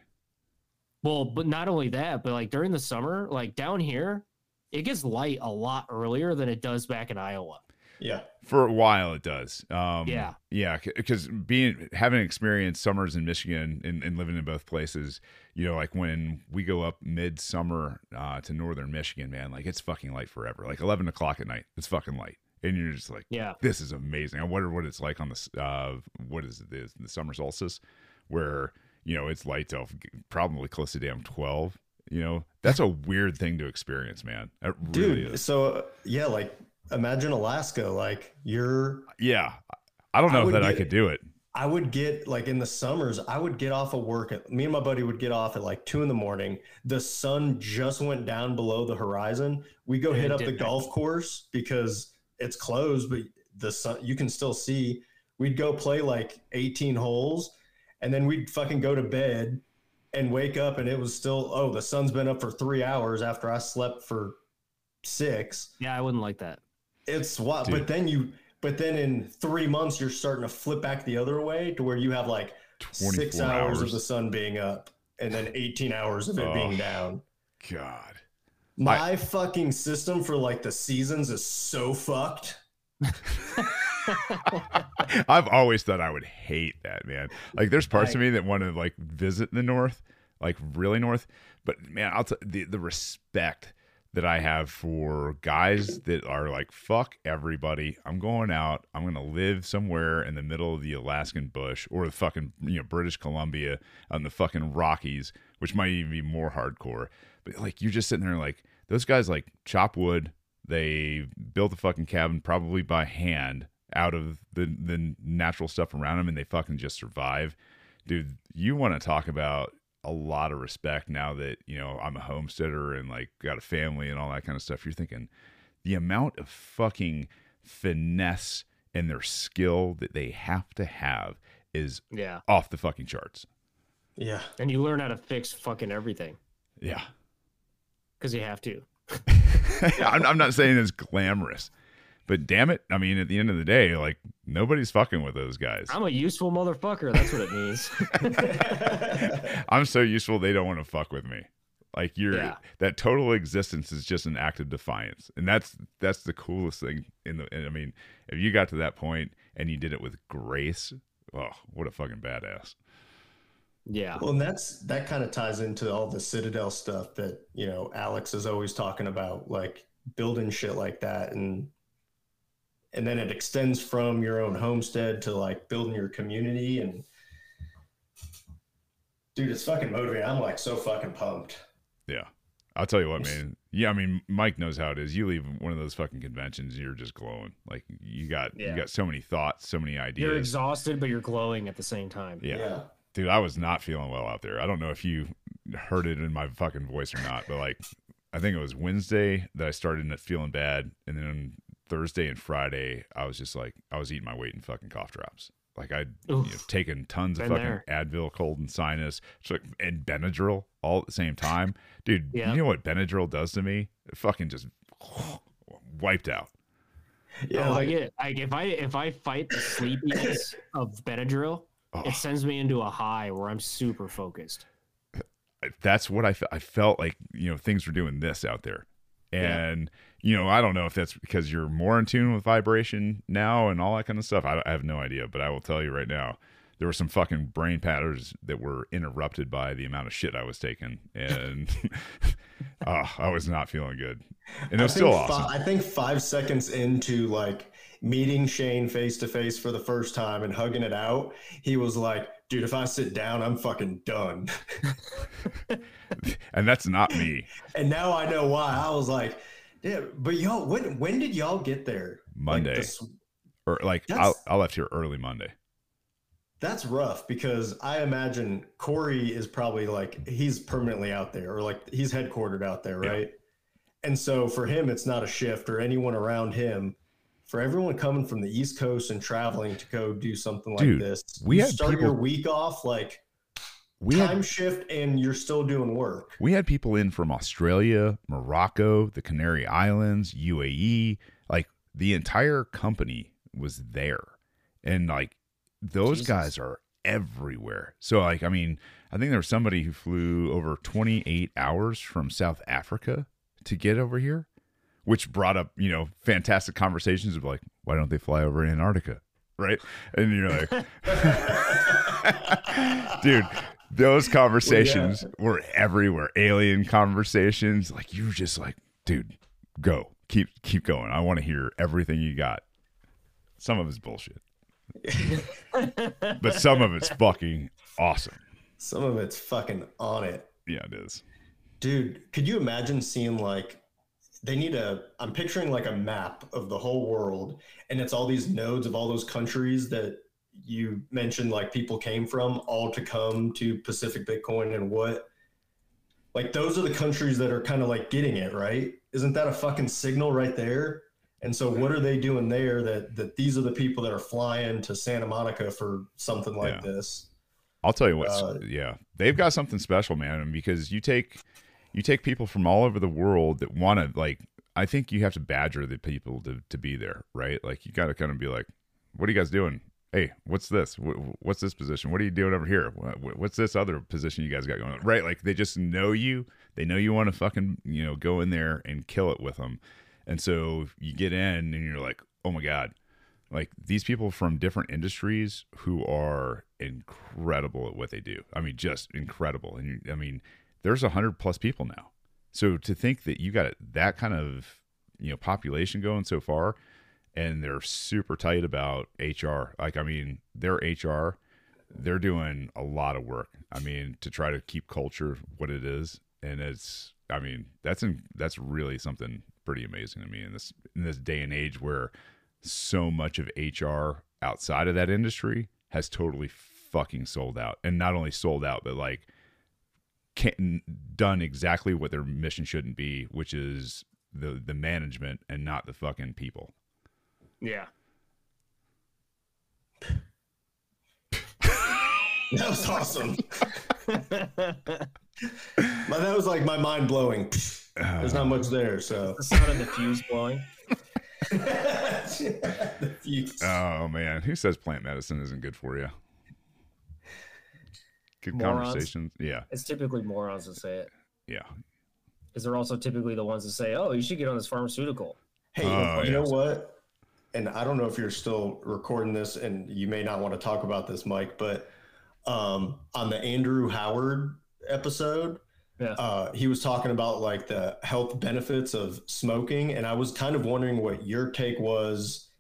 Well, but not only that, but like during the summer, like down here, it gets light a lot earlier than it does back in Iowa. Yeah. For a while, it does. Um, Yeah. yeah, because being having experienced summers in Michigan and, and living in both places, you know, like when we go up midsummer uh, to northern Michigan, man, like it's fucking light forever. Like eleven o'clock at night, it's fucking light, and you're just like, Yeah. this is amazing. I wonder what it's like on the, Uh, what is it? The, the summer solstice, where you know it's light off, probably close to damn twelve. You know, that's a weird thing to experience, man. It really Dude, is. so uh, yeah, like imagine Alaska. Like you're Yeah, I don't I know would that I could do it. I would get like in the summers, I would get off of work. At, me and my buddy would get off at like two in the morning. The sun just went down below the horizon. We go Yeah, hit up the back. golf course because it's closed, but the sun you can still see. We'd go play like 18 holes, and then we'd fucking go to bed and wake up, and it was still oh the sun's been up for three hours after I slept for six. Yeah, I wouldn't like that. It's what, Dude. but then you, but then in three months, you're starting to flip back the other way to where you have like six hours, hours. of the sun being up and then 18 hours of it being Oh. down. God. My fucking system for like the seasons is so fucked. [LAUGHS] [LAUGHS] I've always thought I would hate that, man. Like, there's parts of me that want to like visit the north, like really north. But man, I'll tell the the respect that I have for guys that are like, fuck everybody. I'm going out. I'm gonna live somewhere in the middle of the Alaskan bush or the fucking you know British Columbia on the fucking Rockies, which might even be more hardcore. But like, you're just sitting there like those guys like chop wood. They built a fucking cabin probably by hand out of the the natural stuff around them, and they fucking just survive. Dude, you want to talk about a lot of respect now that you know I'm a homesteader and like got a family and all that kind of stuff. You're thinking the amount of fucking finesse and their skill that they have to have is Yeah. off the fucking charts. Yeah. And you learn how to fix fucking everything Yeah. because you have to. [LAUGHS] I'm, I'm not saying it's glamorous, but damn it. I mean, at the end of the day, like Nobody's fucking with those guys. I'm a useful motherfucker. That's what it means. [LAUGHS] I'm so useful they don't want to fuck with me. Like you're Yeah. that total existence is just an act of defiance, and that's that's the coolest thing. In the, and I mean, if you got to that point and you did it with grace, oh, what a fucking badass. yeah. Well, and that's that kind of ties into all the Citadel stuff that you know Alex is always talking about, like building shit like that, and and then it extends from your own homestead to like building your community, and dude, it's fucking motivating. I'm like so fucking pumped. Yeah. I'll tell you what, man. Yeah, I mean, Mike knows how it is. You leave one of those fucking conventions, and you're just glowing. Like you got you got so many thoughts, so many ideas. You're exhausted, but you're glowing at the same time. yeah. dude, I was not feeling well out there. I don't know if you heard it in my fucking voice or not, but like, I think it was Wednesday that I started feeling bad, and then Thursday and Friday, I was just like, I was eating my weight in fucking cough drops. Like I'd you know, taken tons of fucking there. Advil, cold and sinus, so- and Benadryl all at the same time, [LAUGHS] dude. Yeah. You know what Benadryl does to me? It fucking just [LAUGHS] wiped out. Yeah, oh, I like, get like if I if I fight the sleepiness of Benadryl, Oh. it sends me into a high where I'm super focused. that's what I fe- I felt like you know things were doing this out there, Yeah. and you know I don't know if that's because you're more in tune with vibration now and all that kind of stuff. I, I have no idea, but I will tell you right now, there were some fucking brain patterns that were interrupted by the amount of shit I was taking, and uh, [LAUGHS] I was not feeling good, and it was still think fi- awesome. I think five seconds into like meeting Shane face to face for the first time and hugging it out, he was like, "Dude, if I sit down, I'm fucking done." [LAUGHS] and that's not me. and now I know why. I was like, "Yeah, but y'all, when when did y'all get there?" Like, Monday. Or er, like I, I left here early Monday. that's rough because I imagine Corey is probably like he's permanently out there or like he's headquartered out there, Yeah. right? And so for him, it's not a shift or anyone around him. For everyone coming from the East Coast and traveling to go do something like Dude, this, we start people- your week off like We time had shift and you're still doing work. We had people in from Australia, Morocco, the Canary Islands, UAE. Like the entire company was there. And like those Jesus. guys are everywhere. So like I mean, I think there was somebody who flew over 28 hours from South Africa to get over here, which brought up, you know, fantastic conversations of like, why don't they fly over Antarctica? Right? And you're like, [LAUGHS] dude those conversations were everywhere. Alien conversations like you were just like dude go. Keep keep going. I want to hear everything you got. Some of it's bullshit. But some of it's fucking awesome. Some of it's fucking on it. yeah it is. Dude, could you imagine seeing like they need a I'm picturing like a map of the whole world and it's all these nodes of all those countries that you mentioned like people came from all to come to Pacific Bitcoin and what like those are the countries that are kind of like getting it, right? Isn't that a fucking signal right there? And so what are they doing there that that these are the people that are flying to Santa Monica for something like Yeah. this? i'll tell you what Uh, yeah they've got something special man because you take you take people from all over the world that want to like i think you have to badger the people to, to be there right? Like you got to kind of be like what are you guys doing? Hey what's this? What's this position? What are you doing over here? What's this other position you guys got going on? Right? Like they just know you. They know you want to fucking you know go in there and kill it with them. And so you get in and you're like oh my god. Like these people from different industries who are incredible at what they do. I mean just incredible. And you, i mean there's a hundred plus people now. So to think that you got that kind of you know population going so far and they're super tight about hr like i mean their hr they're doing a lot of work. I mean to try to keep culture what it is. And it's i mean that's in, that's really something pretty amazing to me in this in this day and age where so much of hr outside of that industry has totally fucking sold out. And not only sold out but like can, done exactly what their mission shouldn't be which is the the management and not the fucking people Yeah. [LAUGHS] That was awesome. [LAUGHS] My, that was like my mind blowing. There's not much there, so The sound of the fuse blowing. [LAUGHS] The fuse. Oh man, who says plant medicine isn't good for you? Good Morons. conversations. Yeah, It's typically morons that say it yeah. because they're also typically the ones that say, "Oh, you should get on this pharmaceutical." Hey, Oh, you know what? And I don't know if you're still recording this, and you may not want to talk about this, Mike, but um, on the Andrew Howard episode, Yeah. uh, he was talking about like the health benefits of smoking, and I was kind of wondering what your take was,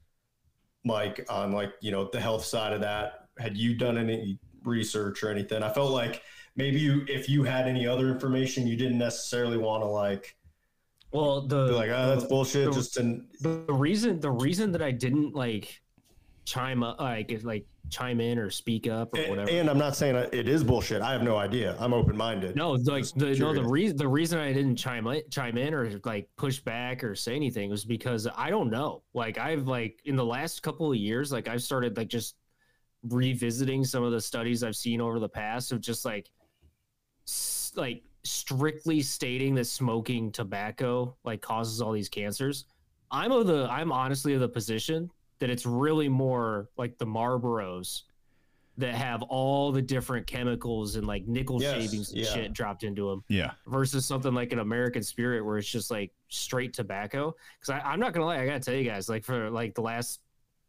Mike, on like you know the health side of that. Had you done any research or anything? I felt like maybe you, if you had any other information, you didn't necessarily want to like Well, the like, oh, that's the- bullshit. the- Just to the reason the reason that I didn't like chime up like like chime in or speak up or And, whatever. and I'm not saying it is bullshit. I have no idea. I'm open minded. no, like Just the no the reason the reason I didn't chime in, chime in or like push back or say anything was because I don't know. Like I've like in the last couple of years, like I've started like just revisiting some of the studies I've seen over the past of just like s- like strictly stating that smoking tobacco like causes all these cancers. I'm of the I'm honestly of the position that it's really more like the Marlboros that have all the different chemicals and like nickel Yes, shavings and yeah. shit dropped into them Yeah. versus something like an American Spirit where it's just like straight tobacco. Because I'm not gonna lie, I gotta tell you guys, like for like the last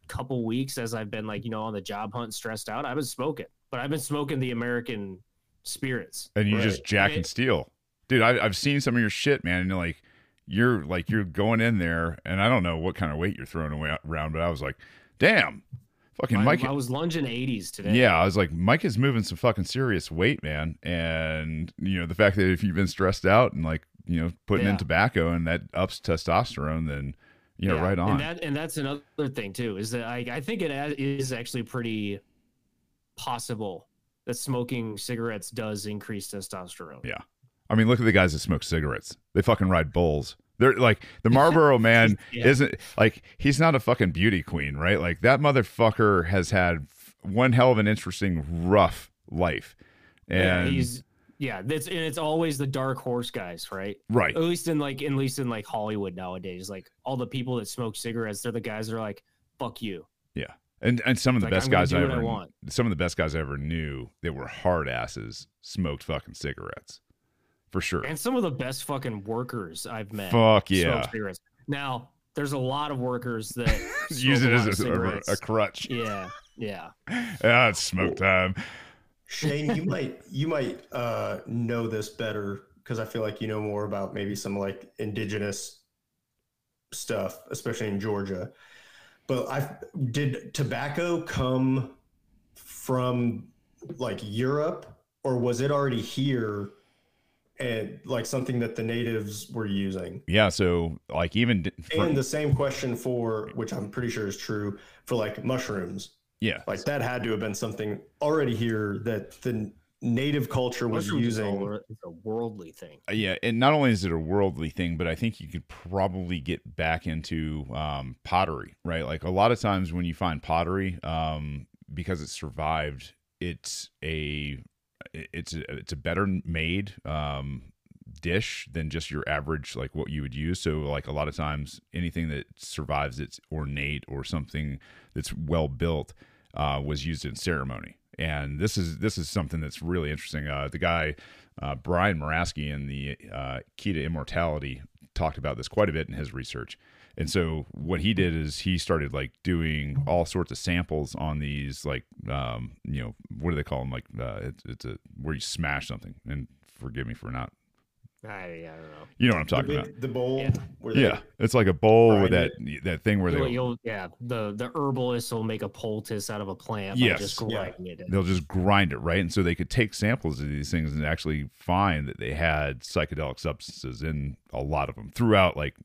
couple weeks as I've been like you know on the job hunt, stressed out, I've been smoking, but I've been smoking the American Spirits. And you Right. just jack And and steal. Dude, I, I've seen some of your shit, man. And you're like, you're like, you're going in there, and I don't know what kind of weight you're throwing away around, but I was like, damn, fucking Mike. I was lunging 80s today. Yeah, I was like, Mike is moving some fucking serious weight, man. And you know, the fact that if you've been stressed out and like, you know, putting in tobacco and that ups testosterone, then know, Yeah, right on. And that and that's another thing too is that I, I think it is actually pretty possible that smoking cigarettes does increase testosterone. Yeah. I mean, look at the guys that smoke cigarettes. They fucking ride bulls. They're like the Marlboro [LAUGHS] man Yeah. isn't like he's not a fucking beauty queen, right? Like that motherfucker has had one hell of an interesting rough life. Yeah, And he's yeah, that's and it's always the dark horse guys, right? right. At least in like at least in like Hollywood nowadays, like all the people that smoke cigarettes, they're the guys that are like, "Fuck you." Yeah, and and some of the Like, best I'm guys I I ever want. some of the best guys I ever knew that were hard asses smoked fucking cigarettes. For sure. And some of the best fucking workers I've met. Fuck yeah. cigarettes. Now, there's a lot of workers that [LAUGHS] Use it as a, a, a crutch. Yeah, yeah. [LAUGHS] Ah, it's smoke time. Shane, you [LAUGHS] might you might uh, know this better because I feel like you know more about maybe some like indigenous stuff, especially in Georgia. But I did tobacco come from like Europe, or was it already here, and like something that the natives were using? Yeah, so like even for, And the same question for which I'm pretty sure is true for like mushrooms. Yeah, Like that had to have been something already here that the native culture was Mushrooms is a using. wor- is a worldly thing. Uh, yeah, and not only is it a worldly thing, but I think you could probably get back into um, pottery, right? Like a lot of times when you find pottery, um, because it survived, it's a it's a, it's a better made um, dish than just your average like what you would use. So like a lot of times anything that survives, it's ornate or something that's well built, uh, was used in ceremony. And this is this is something that's really interesting. Uh, the guy uh, Brian Muraresku in the uh, Key to Immortality talked about this quite a bit in his research. And so what he did is he started like doing all sorts of samples on these like um, you know what do they call them like uh, it's, it's a where you smash something and forgive me for not I, I don't know. you know what I'm The, talking about. the bowl. Yeah. They- Yeah, it's like a bowl with Grind that that thing where You'll, they you'll- yeah, the the herbalist will make a poultice out of a plant Yes. by just Yeah. it. in. they'll just grind it right, and so they could take samples of these things and actually find that they had psychedelic substances in a lot of them throughout like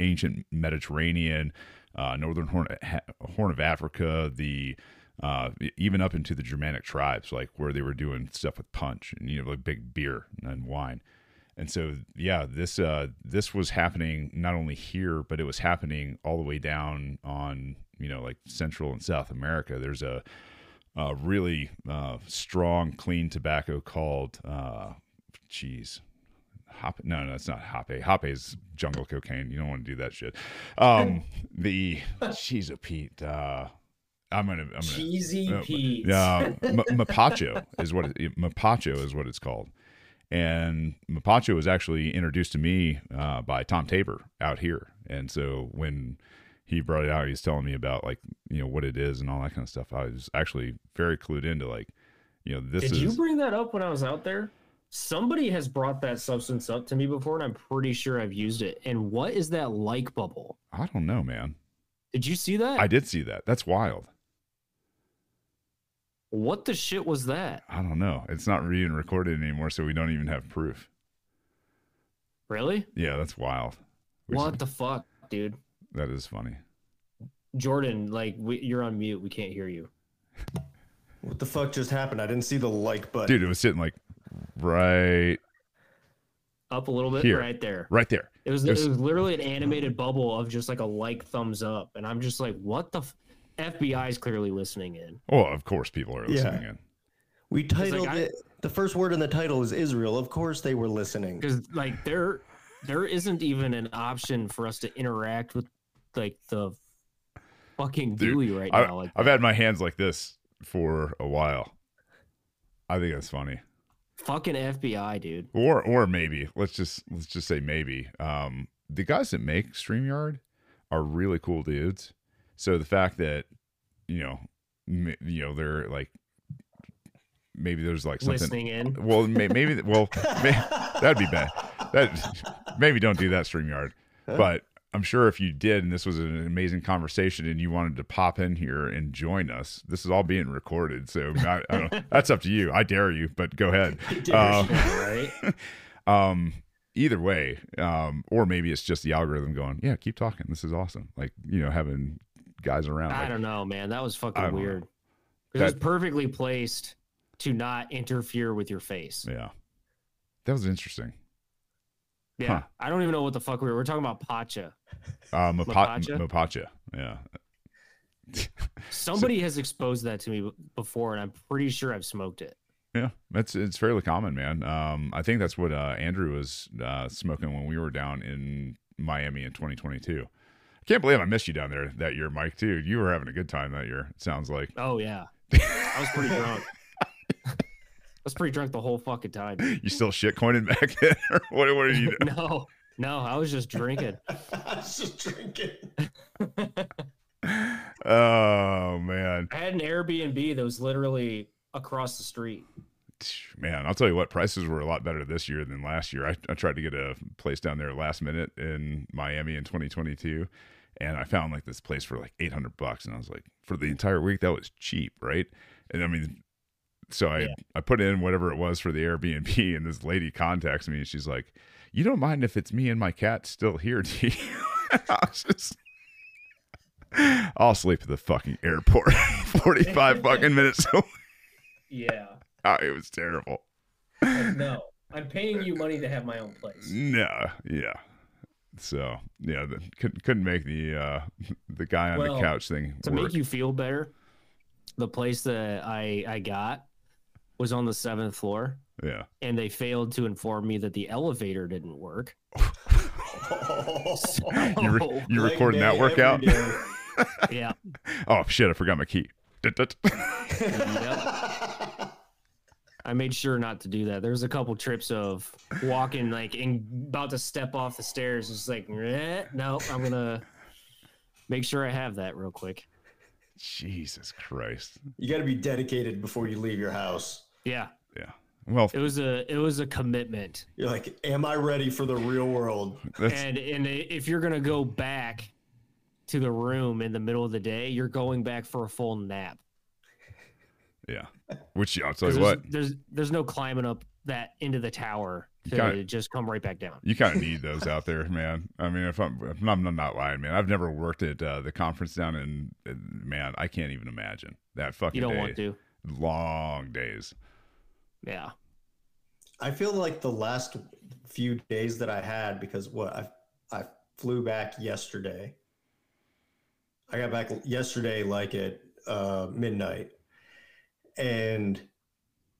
ancient Mediterranean, uh, northern Horn, ha- Horn of Africa, the uh, even up into the Germanic tribes, like where they were doing stuff with punch and you know like big beer and wine. And so, yeah, this uh, this was happening not only here, but it was happening all the way down on you know like Central and South America. There's a, a really uh, strong, clean tobacco called, uh, geez, hop. No, no, it's not hoppe. Hoppe is jungle cocaine. You don't want to do that shit. Um, [LAUGHS] the of Pete. Uh, I'm gonna. I'm gonna Cheesy uh, Pete. Yeah, [LAUGHS] M- Mapacho is what it, Mapacho is what it's called. And Mapacho was actually introduced to me uh, by Tom Tabor out here. And so when he brought it out, he's telling me about like you know what it is and all that kind of stuff. I was actually very clued into like you know this Did is you bring that up when I was out there? Somebody has brought that substance up to me before, and I'm pretty sure I've used it. And what is that like bubble? I don't know, man. Did you see that? I did see that. That's wild. What the shit was that? I don't know. It's not being recorded anymore, so we don't even have proof. Really? Yeah, that's wild. We- What the fuck, dude? That is funny. Jordan, like we, you're on mute. We can't hear you. [LAUGHS] What the fuck just happened? I didn't see the like button. Dude, it was sitting like right Up a little bit, Here. right there. right there. It was, There's- it was literally an animated bubble of just like a like thumbs up, and I'm just like, what the? F-? FBI's clearly listening in. Oh, of course people are Yeah. listening in. We titled I- it. The first word in the title is Israel. Of course they were listening. because like there there isn't even an option for us to interact with like the fucking Dude, right I, now like I've had my hands like this for a while. I think that's funny. fucking fbi dude Or or maybe let's just let's just say maybe. Um, the guys that make Streamyard are really cool dudes. So the fact that you know m- you know they're like maybe there's like something. listening in Well, may, maybe well [LAUGHS] may, that'd be bad. That maybe don't do that Streamyard. But I'm sure if you did, and this was an amazing conversation, and you wanted to pop in here and join us, this is all being recorded. So I, I don't, that's up to you. I dare you, but go ahead. [LAUGHS] Uh, right [LAUGHS] um, either way, um, or maybe it's just the algorithm going, yeah, keep talking. This is awesome. Like you know, having guys around. i Like, don't know man that was fucking don't know. it was perfectly placed to not interfere with your face yeah, that was interesting. yeah Huh. i don't even know what the fuck we were we're talking about pacha Uh, Mapa- Mapacha? Mapacha. Yeah. somebody has exposed that to me before and i'm pretty sure i've smoked it Yeah, that's it's fairly common, man. Um, I think that's what uh, Andrew was uh, smoking when we were down in Miami in 2022. I can't believe I missed you down there that year, Mike. Too, you were having a good time that year. It sounds like oh yeah i was pretty drunk [LAUGHS] i was pretty drunk the whole fucking time you still shit coining back then, [LAUGHS] or what? What are you doing? [LAUGHS] no, no, I was just drinking. I was just drinking. oh man, I had an Airbnb that was literally across the street. Man, I'll tell you what, prices were a lot better this year than last year. I, I tried to get a place down there last minute in Miami in 2022, and I found like this place for like 800 bucks, and I was like, for the entire week, that was cheap, right? And I mean, so I Yeah. I put in whatever it was for the Airbnb, [LAUGHS] and this lady contacts me, and she's like, "You don't mind if it's me and my cat still here, [LAUGHS] do you?" [LAUGHS] I was just. I'll sleep at the fucking airport. 45 fucking minutes away. Yeah. Oh, [LAUGHS] it was terrible. no, I'm paying you money to have my own place. No, yeah. So yeah, the, couldn't couldn't make the uh [LAUGHS] the guy on Well, the couch thing To work. make you feel better, the place that I I got was on the seventh floor, yeah. and they failed to inform me that the elevator didn't work. [LAUGHS] You re- Oh, you Leg recording that workout? yeah. Oh shit! I forgot my key. Dut, dut. Yep. I made sure not to do that. There was a couple trips of walking like and about to step off the stairs. It's like, eh, no, I'm gonna make sure I have that real quick. Jesus Christ. You got to be dedicated before you leave your house. Yeah, Yeah. Well, it was a it was a commitment. You're like, am I ready for the real world? that's And and if you're gonna go back to the room in the middle of the day, you're going back for a full nap. Yeah. Which I'll tell 'Cause you There's, what, there's there's no climbing up that into the tower to kinda- just come right back down. you kind of need those out there, man. I mean, if I'm, if I'm, I'm not lying, man. I've never worked at uh, the conference down in, in- man. I can't even imagine that fucking. You don't day. want to. long days. Yeah. I feel like the last few days that I had because what I I flew back yesterday. I got back yesterday like at uh, midnight, and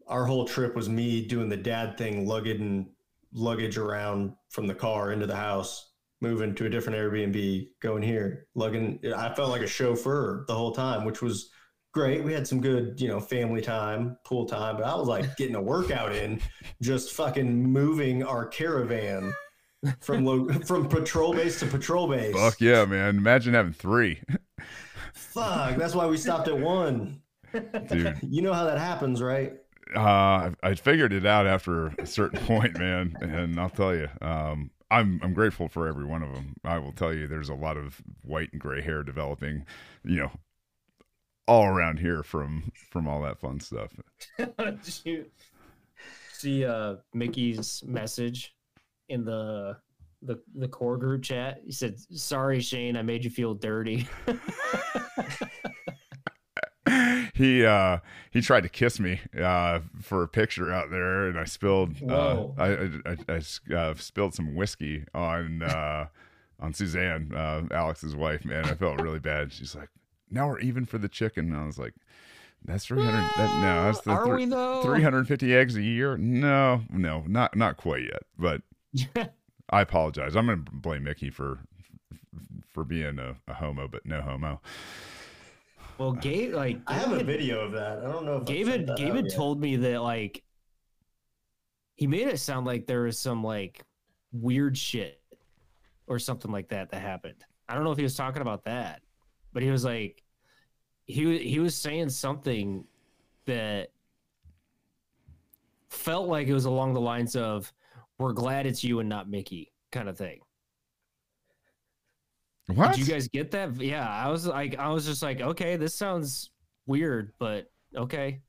our whole trip was me doing the dad thing, lugging luggage around from the car into the house, moving to a different Airbnb, going here, lugging. I felt like a chauffeur the whole time, which was great. We had some good, you know, family time, pool time, but I was like getting a workout in, just fucking moving our caravan from lo- from patrol base to patrol base. Fuck yeah, man! Imagine having three, Fuck, that's why we stopped at one. Dude. [LAUGHS] You know how that happens, right? Uh, I, figured it out after a certain [LAUGHS] point, man, and I'll tell you, um, I'm I'm grateful for every one of them. I will tell you, there's a lot of white and gray hair developing, you know, all around here from from all that fun stuff. [LAUGHS] Did you see uh, Mickey's message in the the the core group chat? He said, "Sorry, Shane, I made you feel dirty." He uh he tried to kiss me uh for a picture out there and i spilled uh i i, I, uh, spilled some whiskey on uh [LAUGHS] on suzanne uh alex's wife man. I felt really bad. She's like now we're even for the chicken. And i was like that's 300 that, no that's the Are thr- we though? 350 eggs a year? No no not not quite yet but [LAUGHS] i apologize. I'm gonna blame mickey for for being a, a homo but no homo well, Gabe, like I have a video of that. I don't know if David David told me that like he made it sound like there was some like weird shit or something like that that happened. I don't know if he was talking about that, but he was like he he was saying something that felt like it was along the lines of "We're glad it's you and not Mickey" kind of thing. What Did you guys get that? Yeah, I was like, I was just like, okay, this sounds weird, but okay.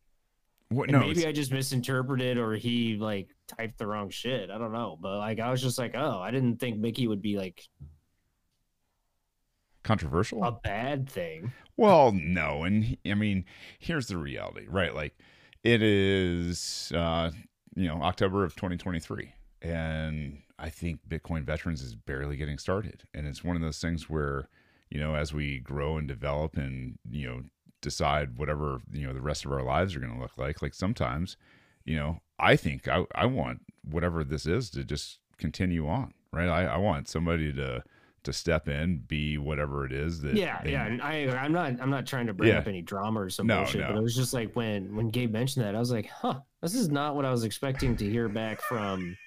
what And no maybe it's- I just misinterpreted or he like typed the wrong shit. I don't know. But like I was just like, oh, I didn't think Mickey would be like controversial a bad thing. Well, no, and he- I mean, here's the reality, right? Like, it is, uh, you know, October of 2023, and I think Bitcoin Veterans is barely getting started, and it's one of those things where, you know, as we grow and develop, and you know, decide whatever you know the rest of our lives are going to look like. Like sometimes, you know, I think I I want whatever this is to just continue on, right? I, I want somebody to to step in, be whatever it is that Yeah, they yeah. And I I'm not I'm not trying to bring Yeah. up any drama or some No, bullshit, but it was just like when when Gabe mentioned that, I was like, huh, this is not what I was expecting to hear back from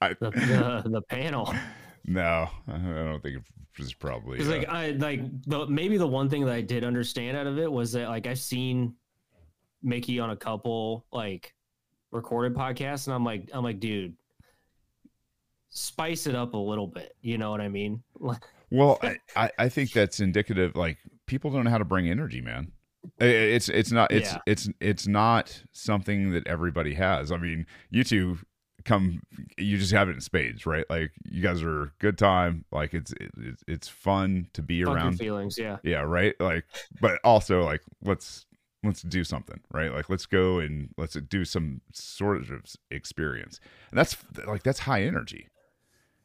I- the, the, the panel. [LAUGHS] No, I don't think it's probably. It's uh, like I like the maybe the one thing that I did understand out of it was that like I've seen Mickey on a couple like recorded podcasts, and I'm like I'm like, dude, spice it up a little bit. You know what I mean? [LAUGHS] well, I, I, I think that's indicative. Like people don't know how to bring energy, man. It's it's not it's Yeah. it's it's not something that everybody has. I mean, you two come, you just have it in spades, right? Like you guys are good time. Like it's it's it's fun to be Fuck around. feelings, yeah. Yeah, right. Like, but also like let's let's do something, right? Like let's go and let's do some sort of experience. And that's like that's high energy.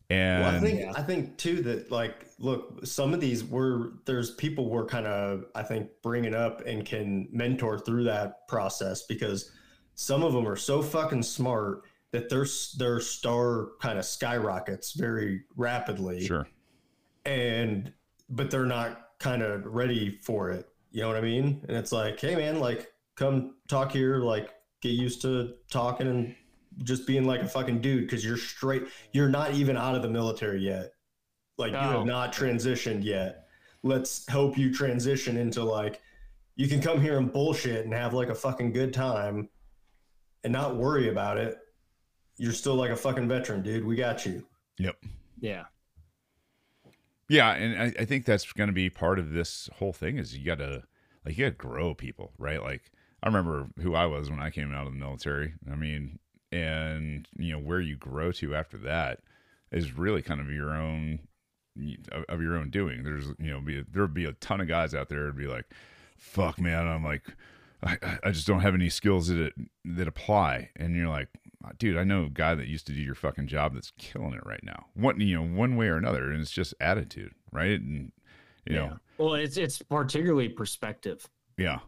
And Well, I think Yeah. I think too that like look, some of these were there's people we're kind of I think bringing up and can mentor through that process because some of them are so fucking smart that their their star kind of skyrockets very rapidly, sure. and but they're not kind of ready for it. You know what I mean? And it's like, hey man, like come talk here, like get used to talking and just being like a fucking dude because you're straight. You're not even out of the military yet. Like you Oh. have not transitioned yet. Let's hope you transition into like you can come here and bullshit and have like a fucking good time and not worry about it. You're still like a fucking veteran, dude. We got you. Yep. Yeah. Yeah, and I, I think that's going to be part of this whole thing is you got to like you got to grow people, right? Like I remember who I was when I came out of the military. I mean, and you know where you grow to after that is really kind of your own of- of your own doing. There's you know be there would be a ton of guys out there would be like, "Fuck, man, I'm like." I, I- I just don't have any skills that it, that apply, and you're like, dude, I know a guy that used to do your fucking job that's killing it right now. One, you know, one way or another, and it's just attitude, right? And you yeah. know, Well, it's it's particularly perspective. yeah,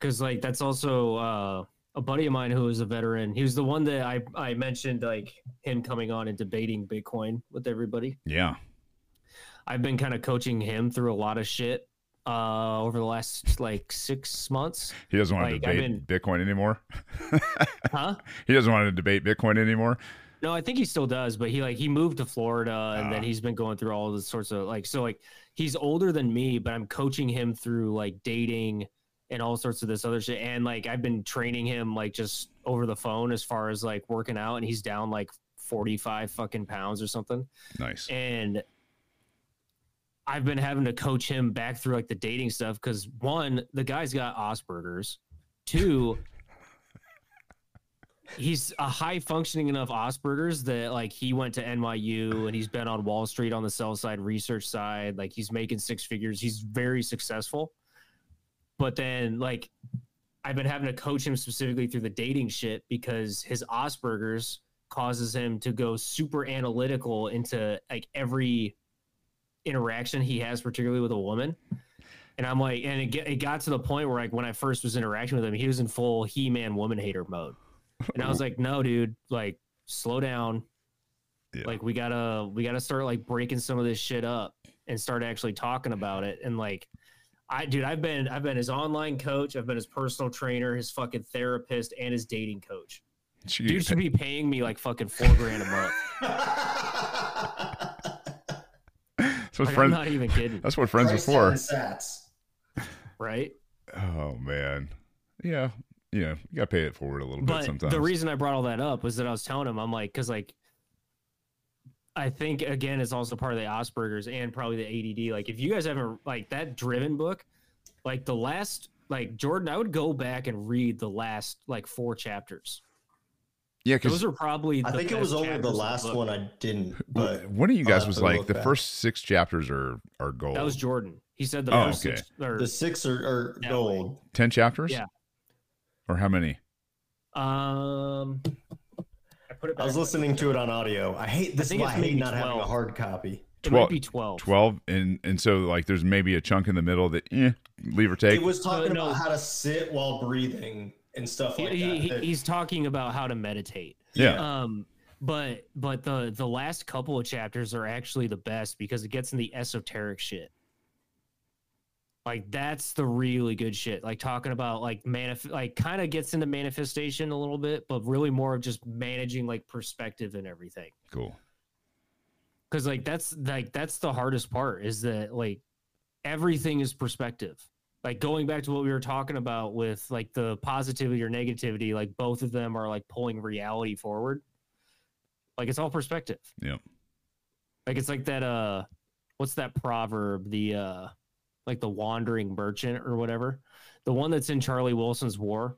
because like that's also uh, a buddy of mine who was a veteran. He was the one that I I mentioned like him coming on and debating Bitcoin with everybody. Yeah. I've been kind of coaching him through a lot of shit uh over the last like six months. He doesn't want Like, to debate Bitcoin anymore. [LAUGHS] Huh? he doesn't want to debate Bitcoin anymore. No, I think he still does, but he like he moved to Florida and then Ah. he's been going through all the sorts of like so like he's older than me, but I'm coaching him through like dating and all sorts of this other shit. And like I've been training him like just over the phone as far as like working out and he's down like 45 fucking pounds or something. Nice. And I've been having to coach him back through like the dating stuff because one, the guy's got Asperger's. Two, [LAUGHS] he's a high functioning enough Asperger's that like he went to NYU and he's been on Wall Street on the sell side research side. Like he's making six figures. He's very successful. But then like I've been having to coach him specifically through the dating shit because his Asperger's causes him to go super analytical into like every interaction he has, particularly with a woman. And I'm like, and it, get, it got to the point where like when I first was interacting with him, he was in full he-man woman hater mode. And I was like, no, dude, like slow down. Yeah. Like we gotta we gotta start like breaking some of this shit up and start actually talking about it. And like I dude, I've been I've been his online coach, I've been his personal trainer, his fucking therapist, and his dating coach. Dude should be paying me like fucking four grand a month. [LAUGHS] that's what Like, I'm friends. not even kidding, That's what friends are for. Sats. right? Oh man. Yeah. Yeah. You gotta pay it forward a little bit But sometimes. the reason I brought all that up was that I was telling him, I'm like, because like, I think again, it's also part of the Asperger's and probably the ADD. Like, if you guys haven't like that Driven book, like the last, like Jordan, I would go back and read the last like four chapters. Yeah, Those are probably. I the think it was best only the last book. one I didn't, but one of you guys have was like the back. first six chapters are are gold. That was Jordan. He said the Oh, first okay. six, or, the six are, are That gold. ten chapters. Yeah. Or how many? um, I put it. I was listening to it on audio. I hate this. Is think why I hate maybe not having a hard copy. It Twelve- might be twelve. Twelve, and and so like there's maybe a chunk in the middle that eh, leave or take. It was talking Uh, no. about how to sit while breathing and stuff like he- that. he- That- he's talking about how to meditate. yeah. Um, but but the the last couple of chapters are actually the best because it gets in the esoteric shit. Like that's the really good shit. Like talking about like manif- like kind of gets into manifestation a little bit, but really more of just managing like perspective and everything. Cool. Cause like that's like that's the hardest part is that like everything is perspective. Like going back to what we were talking about with like the positivity or negativity, like both of them are like pulling reality forward. Like it's all perspective. Yeah. Like it's like that uh what's that proverb? The uh like the wandering merchant or whatever. The one that's in Charlie Wilson's War.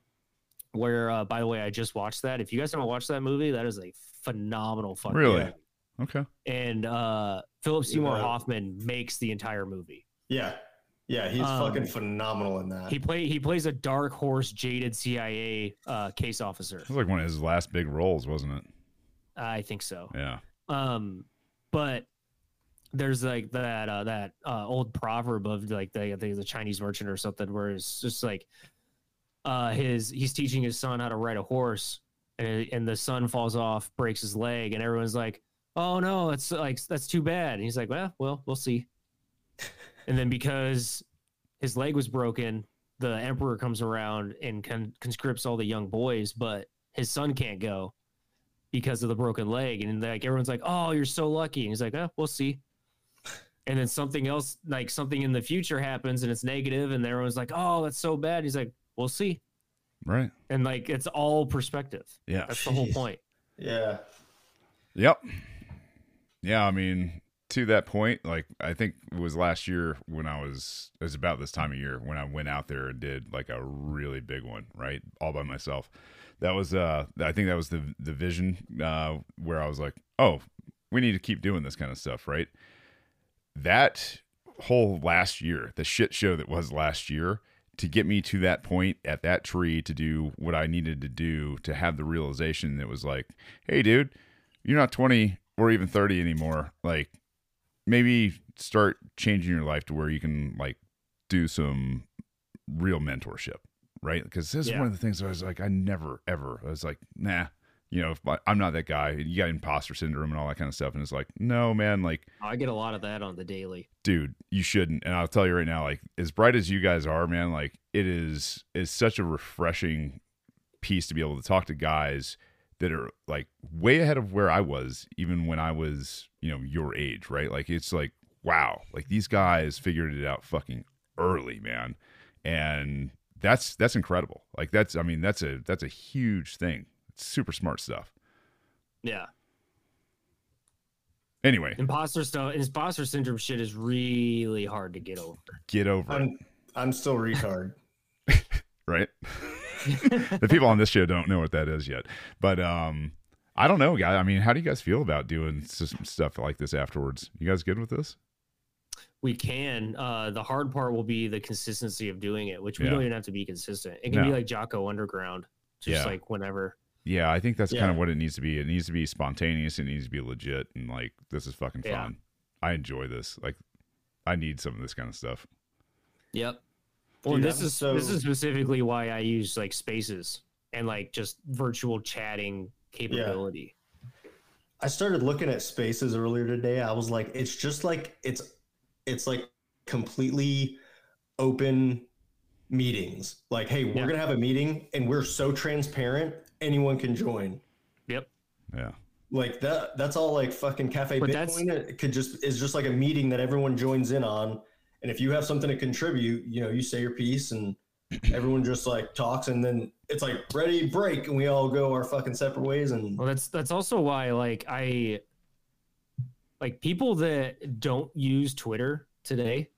Where uh by the way, I just watched that. If you guys haven't watched that movie, that is a phenomenal fucking Really? movie. Okay. And uh Philip Seymour Yeah. Hoffman makes the entire movie. yeah, yeah, he's Um, fucking phenomenal in that. He play he plays a dark horse jaded CIA uh case officer. It was like one of his last big roles, wasn't it? I think so. Yeah. Um, but there's like that uh, that uh, old proverb of like the I think it's a Chinese merchant or something where it's just like uh his he's teaching his son how to ride a horse and and the son falls off breaks his leg and everyone's like oh no that's like that's too bad and he's like well well we'll see [LAUGHS] and then because his leg was broken the emperor comes around and con- conscripts all the young boys but his son can't go because of the broken leg. And like everyone's like oh you're so lucky. And he's like oh we'll see. And then something else like something in the future happens and it's negative and everyone's like oh that's so bad. He's like we'll see. Right. and like it's all perspective. Yeah. that's the whole point. Yeah, Yep. Yeah, I mean, to that point, like I think it was last year when I was it was about this time of year when I went out there and did like a really big one, right? All by myself. That was uh I think that was the the vision uh where I was like, "Oh, we need to keep doing this kind of stuff, right?" That whole last year, the shit show that was last year, to get me to that point at that tree to do what I needed to do to have the realization that was like, hey, dude, you're not 20 or even 30 anymore. Like, maybe start changing your life to where you can, like, do some real mentorship, right? Because this is one of the things I was like, I never ever. I was like, nah, you know, if I, I'm not that guy. You got imposter syndrome and all that kind of stuff, and it's like, no, man, like, oh, I get a lot of that on the daily. dude, you shouldn't. And I'll tell you right now, like, as bright as you guys are, man, like, it is is such a refreshing piece to be able to talk to guys that are like way ahead of where I was, even when I was, you know, your age, right? Like, it's like, wow, like these guys figured it out fucking early, man, and that's that's incredible. Like, that's, I mean, that's a that's a huge thing. It's super smart stuff. Yeah. Anyway, Imposter stuff, imposter syndrome shit is really hard to get over. get over it, I'm I'm still retard. [LAUGHS] right? [LAUGHS] [LAUGHS] the people on this show don't know what that is yet. But um I don't know, guy. I mean, how do you guys feel about doing s- stuff like this afterwards? You guys good with this? We can. Uh, the hard part will be the consistency of doing it, which we Yeah. don't even have to be consistent. It can be like Jocko Underground, just Yeah. like whenever. Yeah, I think that's kind of what it needs to be. It needs to be spontaneous. It needs to be legit, and like this is fucking Yeah. fun. I enjoy this. Like, I need some of this kind of stuff. Yep. Well, Dude, this I'm is so- this is specifically why I use like spaces and like just virtual chatting capability. I started looking at spaces earlier today. I was like, it's just like it's it's like completely open meetings. Like, hey, we're Yeah. gonna have a meeting and we're so transparent, anyone can join. Yep. Yeah, Like that that's all like fucking cafe But that's- Bitcoin it could just is just like a meeting that everyone joins in on. And if you have something to contribute, you know, you say your piece and [CLEARS THROAT] everyone just like talks and then it's like ready break and we all go our fucking separate ways and Well, that's that's also why like I like people that don't use Twitter today,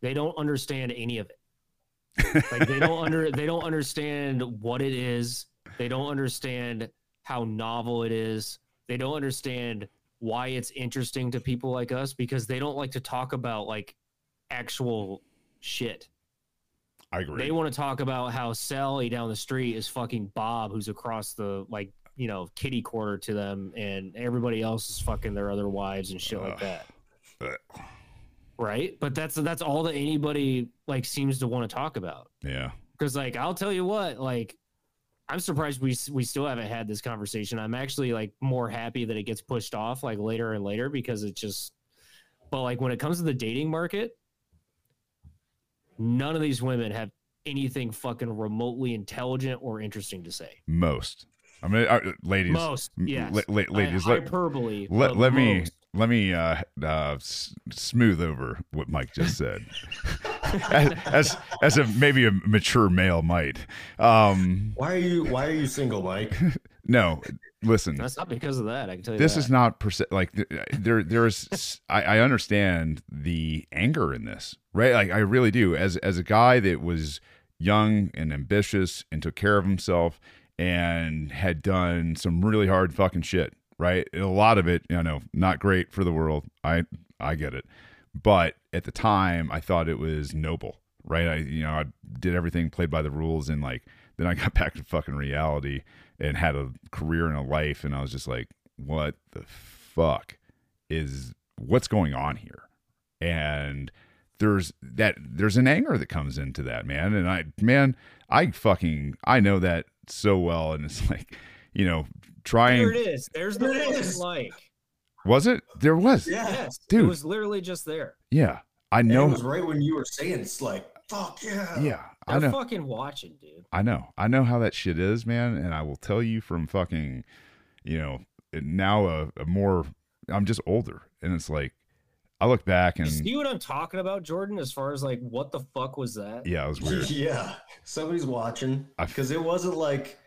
they don't understand any of it. [LAUGHS] like they don't under they don't understand what it is. They don't understand how novel it is. They don't understand why it's interesting to people like us because they don't like to talk about like actual shit. I agree. They want to talk about how Sally down the street is fucking Bob, who's across the like you know kitty quarter to them, and everybody else is fucking their other wives and shit like that, right? But that's that's all that anybody like seems to want to talk about. yeah, Because like I'll tell you what, like I'm surprised we we still haven't had this conversation. I'm actually like more happy that it gets pushed off like later and later because it just. But like when it comes to the dating market, none of these women have anything fucking remotely intelligent or interesting to say. most. I mean, uh, ladies, Most, m- yes. la- la- ladies, I, let, hyperbole. let, but let me let me uh, uh, s- smooth over what Mike just said, [LAUGHS] as, as as a maybe a mature male might. Um, why are you why are you single, Mike? [LAUGHS] no, listen, That's not because of that. I can tell you this that. is not perce- like there there's I, I understand the anger in this, right? Like I really do. As as a guy that was young and ambitious and took care of himself and had done some really hard fucking shit, right? And a lot of it, you know, not great for the world. I I get it. But at the time I thought it was noble, right? I you know, I did everything played by the rules and like then I got [LAUGHS] back to fucking reality and had a career and a life and I was just like, what the fuck is what's going on here? And there's that there's an anger that comes into that, man. And I man, I fucking I know that so well and it's [LAUGHS] like, you know, trying There it is. There's the There fucking like. was it? There was. Yeah. Yes, Dude. It was literally just there. Yeah. I And it was right when you were saying it's like, fuck yeah. yeah. I They're know. fucking watching, dude. I know. I know how that shit is, man. And I will tell you from fucking, you know, now a, a more, I'm just older. And it's like, I look back and You see what I'm talking about, Jordan? As far as like, what the fuck was that? yeah, it was weird. [LAUGHS] Yeah. Somebody's watching. I- Because it wasn't like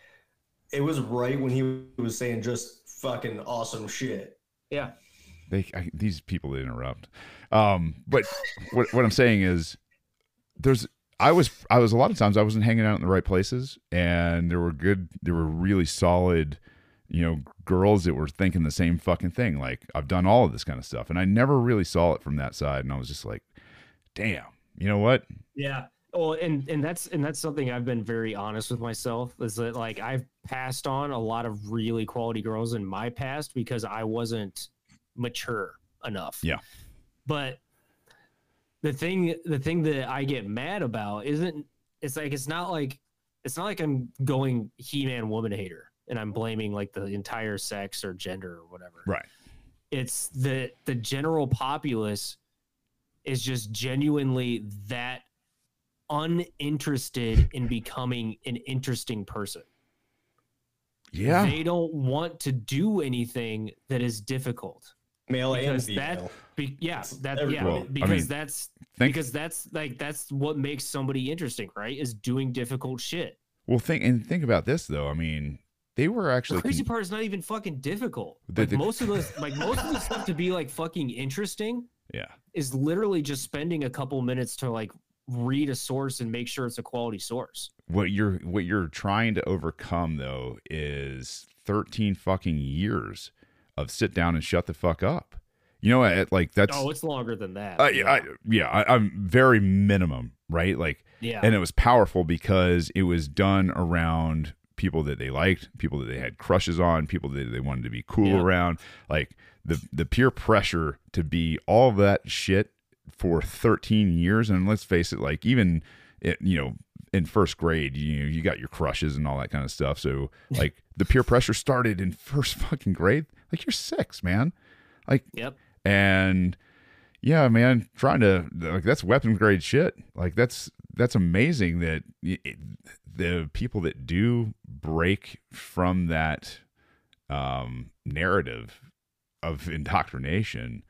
it was right when he was saying just fucking awesome shit. Yeah. They, I, these people interrupt. Um, but what, what I'm saying is there's, I was, I was a lot of times I wasn't hanging out in the right places and there were good, there were really solid, you know, girls that were thinking the same fucking thing. Like I've done all of this kind of stuff and I never really saw it from that side. And I was just like, damn, you know what? Yeah. Well, and and that's and that's something I've been very honest with myself is that like I've passed on a lot of really quality girls in my past because I wasn't mature enough. Yeah. But the thing the thing that I get mad about isn't it's like it's not like it's not like I'm going He-Man woman hater and I'm blaming like the entire sex or gender or whatever. Right. It's the the general populace is just genuinely that uninterested in becoming an interesting person. Yeah. They don't want to do anything that is difficult. Male and Because female. that be, yeah, that yeah, Well, I because mean, that's Think, because that's like that's what makes somebody interesting, right? Is doing difficult shit. well, think and think about this though. I mean, they were actually The crazy con- part is not even fucking difficult. The- Like the- most of those, like most of the stuff to be like fucking interesting yeah. is literally just spending a couple minutes to like read a source and make sure it's a quality source. What you're what you're trying to overcome though is 13 fucking years of sit down and shut the fuck up. You know, at, like that's oh, it's longer than that. I, yeah. I, yeah, I, I'm very minimum, right? Like, yeah. and it was powerful because it was done around people that they liked, people that they had crushes on, people that they wanted to be cool Yeah. around. Like the the peer pressure to be all that shit for 13 years, and let's face it, like even it, you know in first grade, you you got your crushes and all that kind of stuff. So [LAUGHS] like the peer pressure started in first fucking grade. Like you're six, man. Like yep. and yeah man trying to like that's weapons grade shit like that's that's amazing that it, the people that do break from that um narrative of indoctrination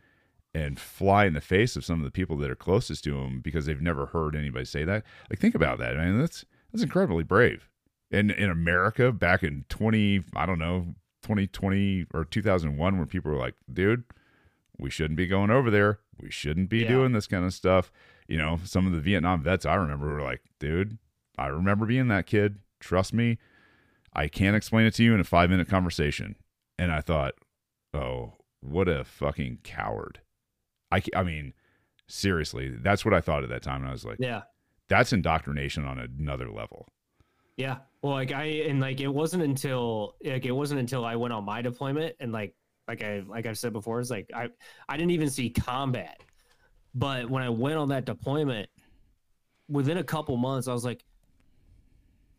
and fly in the face of some of the people that are closest to them because they've never heard anybody say that like think about that man that's that's incredibly brave and in america back in 20 i don't know 2020 or 2001 when people were like dude we shouldn't be going over there. We shouldn't be Yeah. doing this kind of stuff. You know, some of the Vietnam vets I remember were like, dude, I remember being that kid. Trust me, I can't explain it to you in a five minute conversation. And I thought, oh, what a fucking coward. I, I mean, seriously, that's what I thought at that time. And I was like, Yeah. that's indoctrination on another level. Yeah. Well, like I and like it wasn't until like it wasn't until I went on my deployment and like like I like I've said before, it's like I I didn't even see combat. But when I went on that deployment, within a couple months, I was like,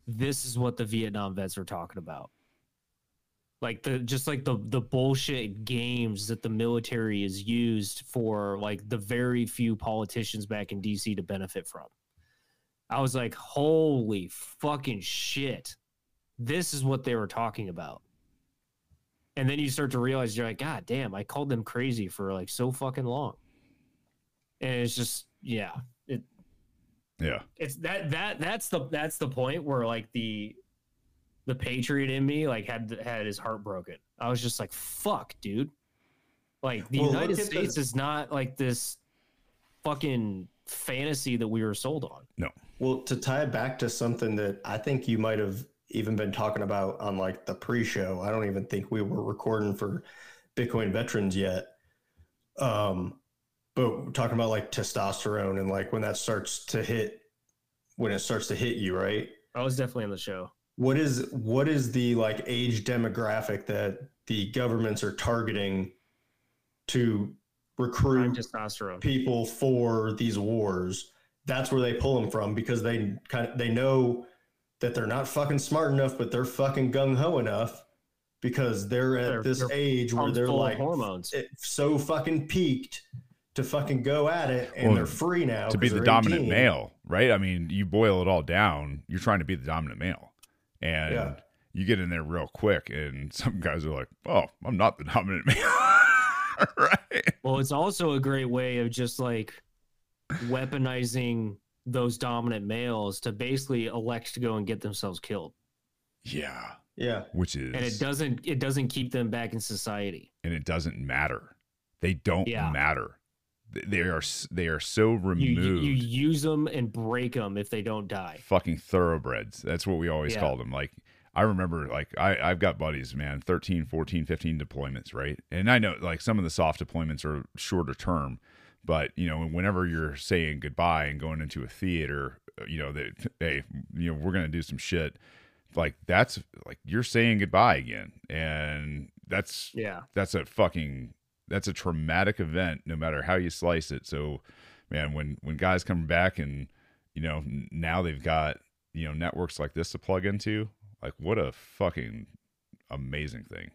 this is what the Vietnam vets are talking about. Like the just like the the bullshit games that the military is used for like the very few politicians back in DC to benefit from. I was like, holy fucking shit. This is what they were talking about. And then you start to realize you're like, God damn, I called them crazy for like so fucking long. And it's just, yeah. It Yeah. it's that that that's the that's the point where like the the patriot in me like had had his heart broken. I was just like, fuck, dude. Like the Well, United look at the- States is not like this fucking fantasy that we were sold on. No. Well, to tie it back to something that I think you might have even been talking about on like the pre-show. I don't even think we were recording for Bitcoin veterans yet. Um, but talking about like testosterone and like when that starts to hit, when it starts to hit you, right? I was definitely on the show. What is what is the like age demographic that the governments are targeting to Prime recruit testosterone. people for these wars. That's where they pull them from because they kind of they know that they're not fucking smart enough, but they're fucking gung ho enough because they're at They're- this they're age where Pumped they're like hormones. it- so fucking peaked to fucking go at it, and Well, they're free now to be the dominant 18. male, right? I mean, you boil it all down, you're trying to be the dominant male. And Yeah. you get in there real quick, and [LAUGHS] some guys are like, oh, I'm not the dominant male. [LAUGHS] [LAUGHS] right? Well, it's also a great way of just like weaponizing those dominant males to basically elect to go and get themselves killed. Yeah. Yeah, Which is, And it doesn't it doesn't keep them back in society. and it doesn't matter. They don't Yeah. matter. They are they are so You, removed. you you use them and break them if they don't die. fucking thoroughbreds. That's what we always Yeah. called them. Like I remember like I I've got buddies, man, 13, 14, 15 deployments, right? And I know like some of the soft deployments are shorter term, but you know, whenever you're saying goodbye and going into a theater, uh, you know, that hey, you know, we're going to do some shit. Like that's like you're saying goodbye again. And that's Yeah. that's a fucking that's a traumatic event no matter how you slice it so man when when guys come back and you know now they've got you know networks like this to plug into, like what a fucking amazing thing,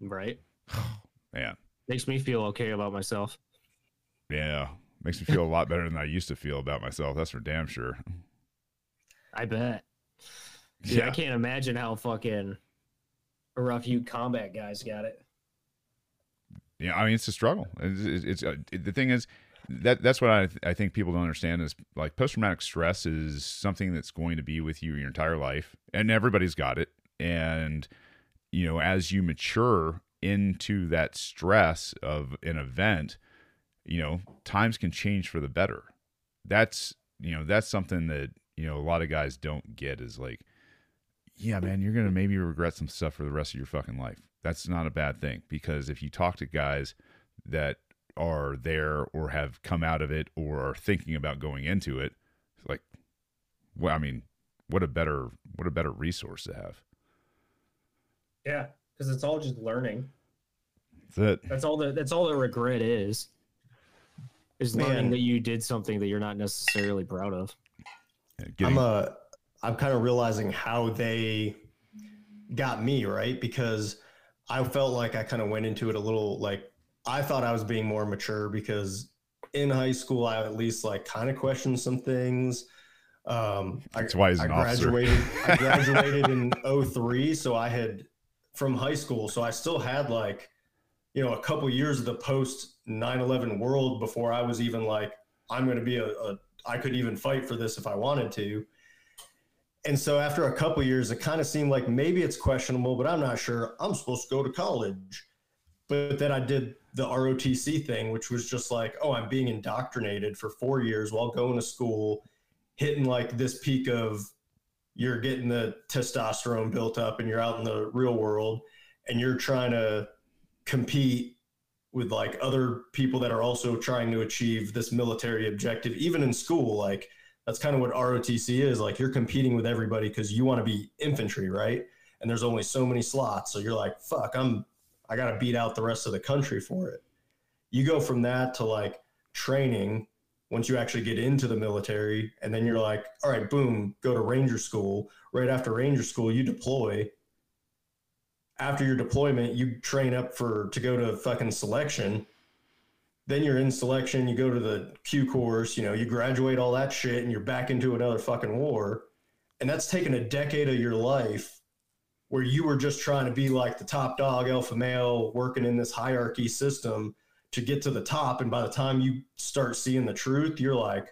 Right. [SIGHS] man. Makes me feel okay about myself. Yeah, makes me feel a lot better than I used to feel about myself. That's for damn sure. I bet. Dude, I can't imagine how fucking a rough you combat guys got it. Yeah, I mean it's a struggle. It's, it's, it's uh, the thing is that that's what I I think people don't understand is like post traumatic stress is something that's going to be with you your entire life, and everybody's got it. And you know, as you mature into that stress of an event, you know, times can change for the better. That's you know that's something that you know a lot of guys don't get is like, yeah, man, you're gonna maybe regret some stuff for the rest of your fucking life that's not a bad thing because if you talk to guys that are there or have come out of it or are thinking about going into it, like, well, I mean, what a better what a better resource to have. Yeah, because it's all just learning. That's it. That's all the that's all the regret is. Is Man. learning that you did something that you're not necessarily proud of. Getting, I'm uh I'm kind of realizing how they got me right because I felt like I kind of went into it a little like I thought I was being more mature because in high school I at least like kind of questioned some things. Um, I, That's why he's I an officer. graduated. [LAUGHS] I graduated in 03, so I had from high school, so I still had like you know a couple years of the post 9/11 world before I was even like I'm going to be a, a I could even fight for this if I wanted to. And so after a couple years, it kind of seemed like maybe it's questionable, but I'm not sure. I'm supposed to go to college. But then I did the ROTC thing, which was just like, oh, I'm being indoctrinated for four years while going to school, hitting like this peak of you're getting the testosterone built up and you're out in the real world and you're trying to compete with like other people that are also trying to achieve this military objective, even in school. Like, that's kind of what ROTC is. Like, you're competing with everybody because you want to be infantry, right? And there's only so many slots. So you're like, fuck, I'm, I got to beat out the rest of the country for it. You go from that to like training once you actually get into the military. And then you're like, all right, boom, go to Ranger school. Right after Ranger school, you deploy. After your deployment, you train up for to go to fucking selection then you're in selection, you go to the Q course, you know, you graduate all that shit and you're back into another fucking war. And that's taken a decade of your life where you were just trying to be like the top dog, alpha male, working in this hierarchy system to get to the top. And by the time you start seeing the truth, you're like,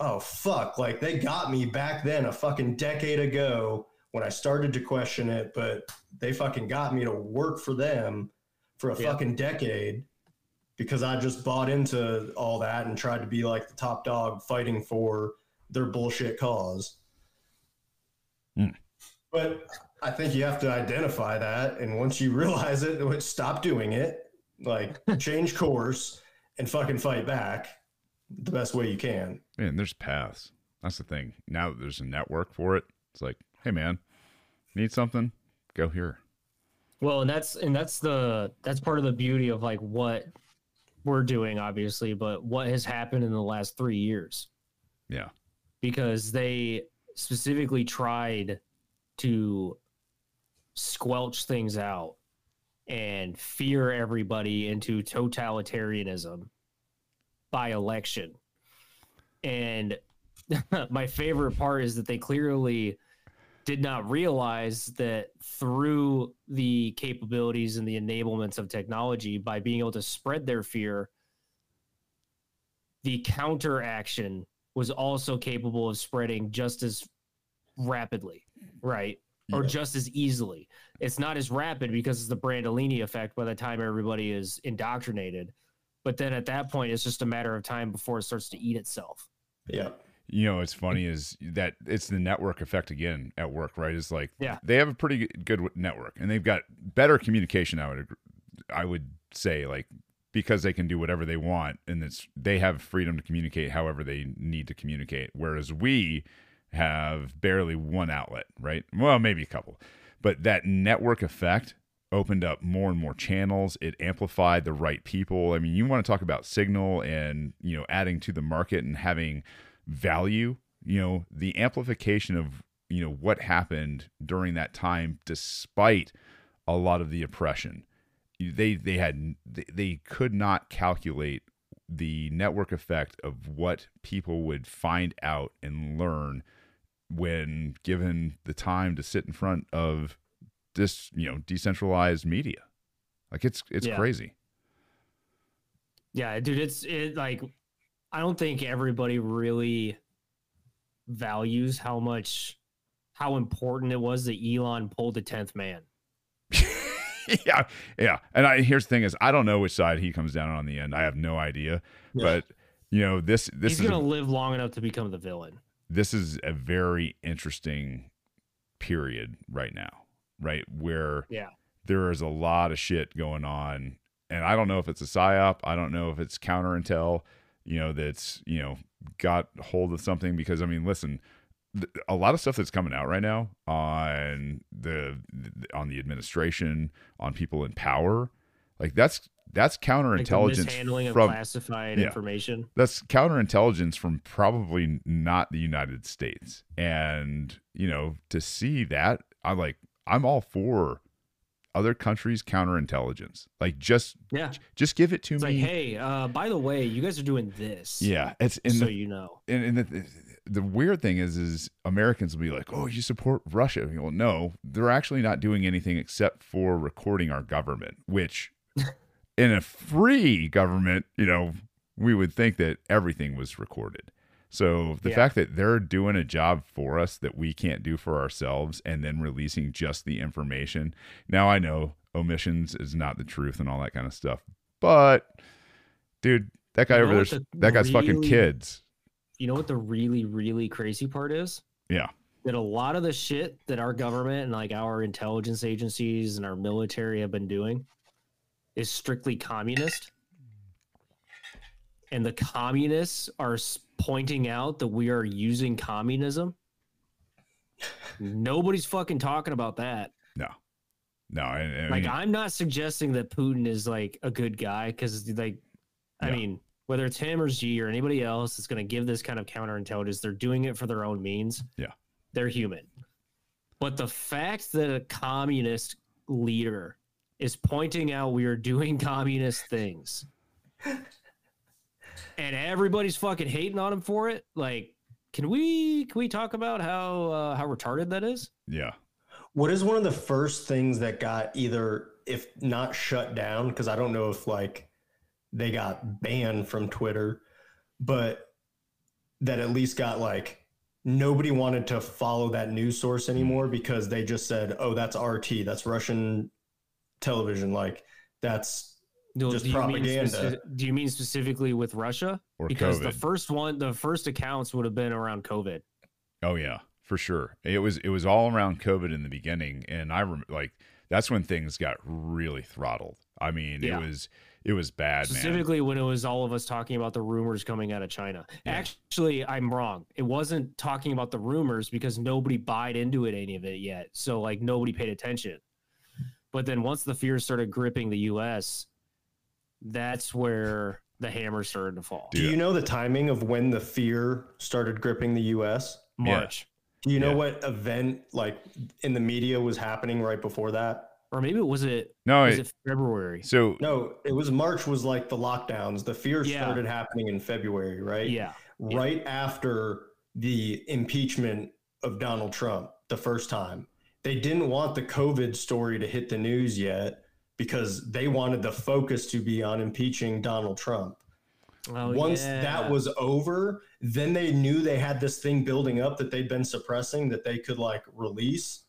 oh, fuck. Like they got me back then a fucking decade ago when I started to question it, but they fucking got me to work for them for a Yeah. fucking decade because I just bought into all that and tried to be like the top dog fighting for their bullshit cause. Hmm. But I think you have to identify that. And once you realize it, stop doing it, like [LAUGHS] change course and fucking fight back the best way you can. man, there's paths. That's the thing. Now that there's a network for it, it's like, hey, man, need something? Go here. Well, and that's and that's the that's part of the beauty of like what we're doing, obviously, but what has happened in the last three years. Yeah. Because they specifically tried to squelch things out and fear everybody into totalitarianism by election. And [LAUGHS] my favorite part is that they clearly did not realize that through the capabilities and the enablements of technology, by being able to spread their fear, the counteraction was also capable of spreading just as rapidly, right? Or Yeah. just as easily. It's not as rapid because it's the Brandolini effect by the time everybody is indoctrinated. But then at that point, it's just a matter of time before it starts to eat itself. Yeah. You know, what's funny is that it's the network effect again at work, right? It's like Yeah. they have a pretty good- good network and they've got better communication. I would, I would say, like because they can do whatever they want and it's they have freedom to communicate however they need to communicate. Whereas we have barely one outlet, right? Well, maybe a couple, but that network effect opened up more and more channels. It amplified the right people. I mean, you want to talk about signal and you know adding to the market and having value you know, the amplification of, you know, what happened during that time, despite a lot of the oppression. They they had they, could not calculate the network effect of what people would find out and learn when given the time to sit in front of this, you know, decentralized media. Like it's it's Yeah. crazy. Yeah, dude, it's it like I don't think everybody really values how much how important it was that Elon pulled the tenth man. [LAUGHS] yeah, yeah. And I here's the thing is I don't know which side he comes down on the end. I have no idea. Yeah. But you know, this this He's is gonna a, live long enough to become the villain. This is a very interesting period right now, right? Where Yeah. there is a lot of shit going on. And I don't know if it's a psyop. I don't know if it's counter intel, you know, that's, you know, got hold of something because I mean, listen, th- a lot of stuff that's coming out right now on the on the administration, on people in power, like that's that's Like counterintelligence of from classifited Yeah. information. that's counterintelligence from probably not the United States. And, you know, to see that, I'm like, I'm all for other countries' counterintelligence. Like just Yeah. just give it to It's me. like, hey, uh, by the way, you guys are doing this. yeah. It's so the you know. and, and the, the weird thing is is Americans will be like, "Oh, you support Russia." Well, no, they're actually not doing anything except for recording our government, which in a free government, you know, we would think that everything was recorded. So the Yeah. fact that they're doing a job for us that we can't do for ourselves and then releasing just the information. Now I know omissions is not the truth and all that kind of stuff. But dude, that guy You over there, the that guy's fucking kids. You know what the really, really crazy part is? Yeah. That a lot of the shit that our government and like our intelligence agencies and our military have been doing is strictly communist. And the communists are pointing out that we are using communism. Nobody's fucking talking about that. No, no. I, I like mean, I'm not suggesting that Putin is like a good guy because like I Yeah. mean whether it's him or G or anybody else that's going to give this kind of counterintelligence, they're doing it for their own means. Yeah. they're human. But the fact that a communist leader is pointing out we are doing [LAUGHS] communist things, and everybody's fucking hating on him for it, like. Can we can we talk about how uh, how retarded that is? yeah, What is one of the first things that got either, if not shut down, because I don't know if like they got banned from Twitter, but that at least got like nobody wanted to follow that news source anymore because they just said, oh, that's RT, that's Russian television. Like that's No, Just do you mean propaganda. speci- do you mean specifically with Russia? or because COVID. the first one, the first accounts would have been around COVID. oh yeah, for sure. It was it was all around COVID in the beginning, and I rem- like that's when things got really throttled. I mean, Yeah. it was it was bad, man. Specifically, when it was all of us talking about the rumors coming out of China. Yeah. Actually, I'm wrong. It wasn't talking about the rumors because nobody bought into it any of it yet. So like nobody paid attention. But then once the fears started gripping the U.S., that's where the hammer started to fall. do you know the timing of when the fear started gripping the US? March, Do you know Yeah. what event like in the media was happening right before that? or maybe it was it no, was it, it February? so No, it was March was like the lockdowns. The fear Yeah. started happening in February, right? Yeah, Right after the impeachment of Donald Trump the first time. They didn't want the COVID story to hit the news yet because they wanted the focus to be on impeaching Donald Trump. oh, Once yeah. that was over, then they knew they had this thing building up that they'd been suppressing that they could like release.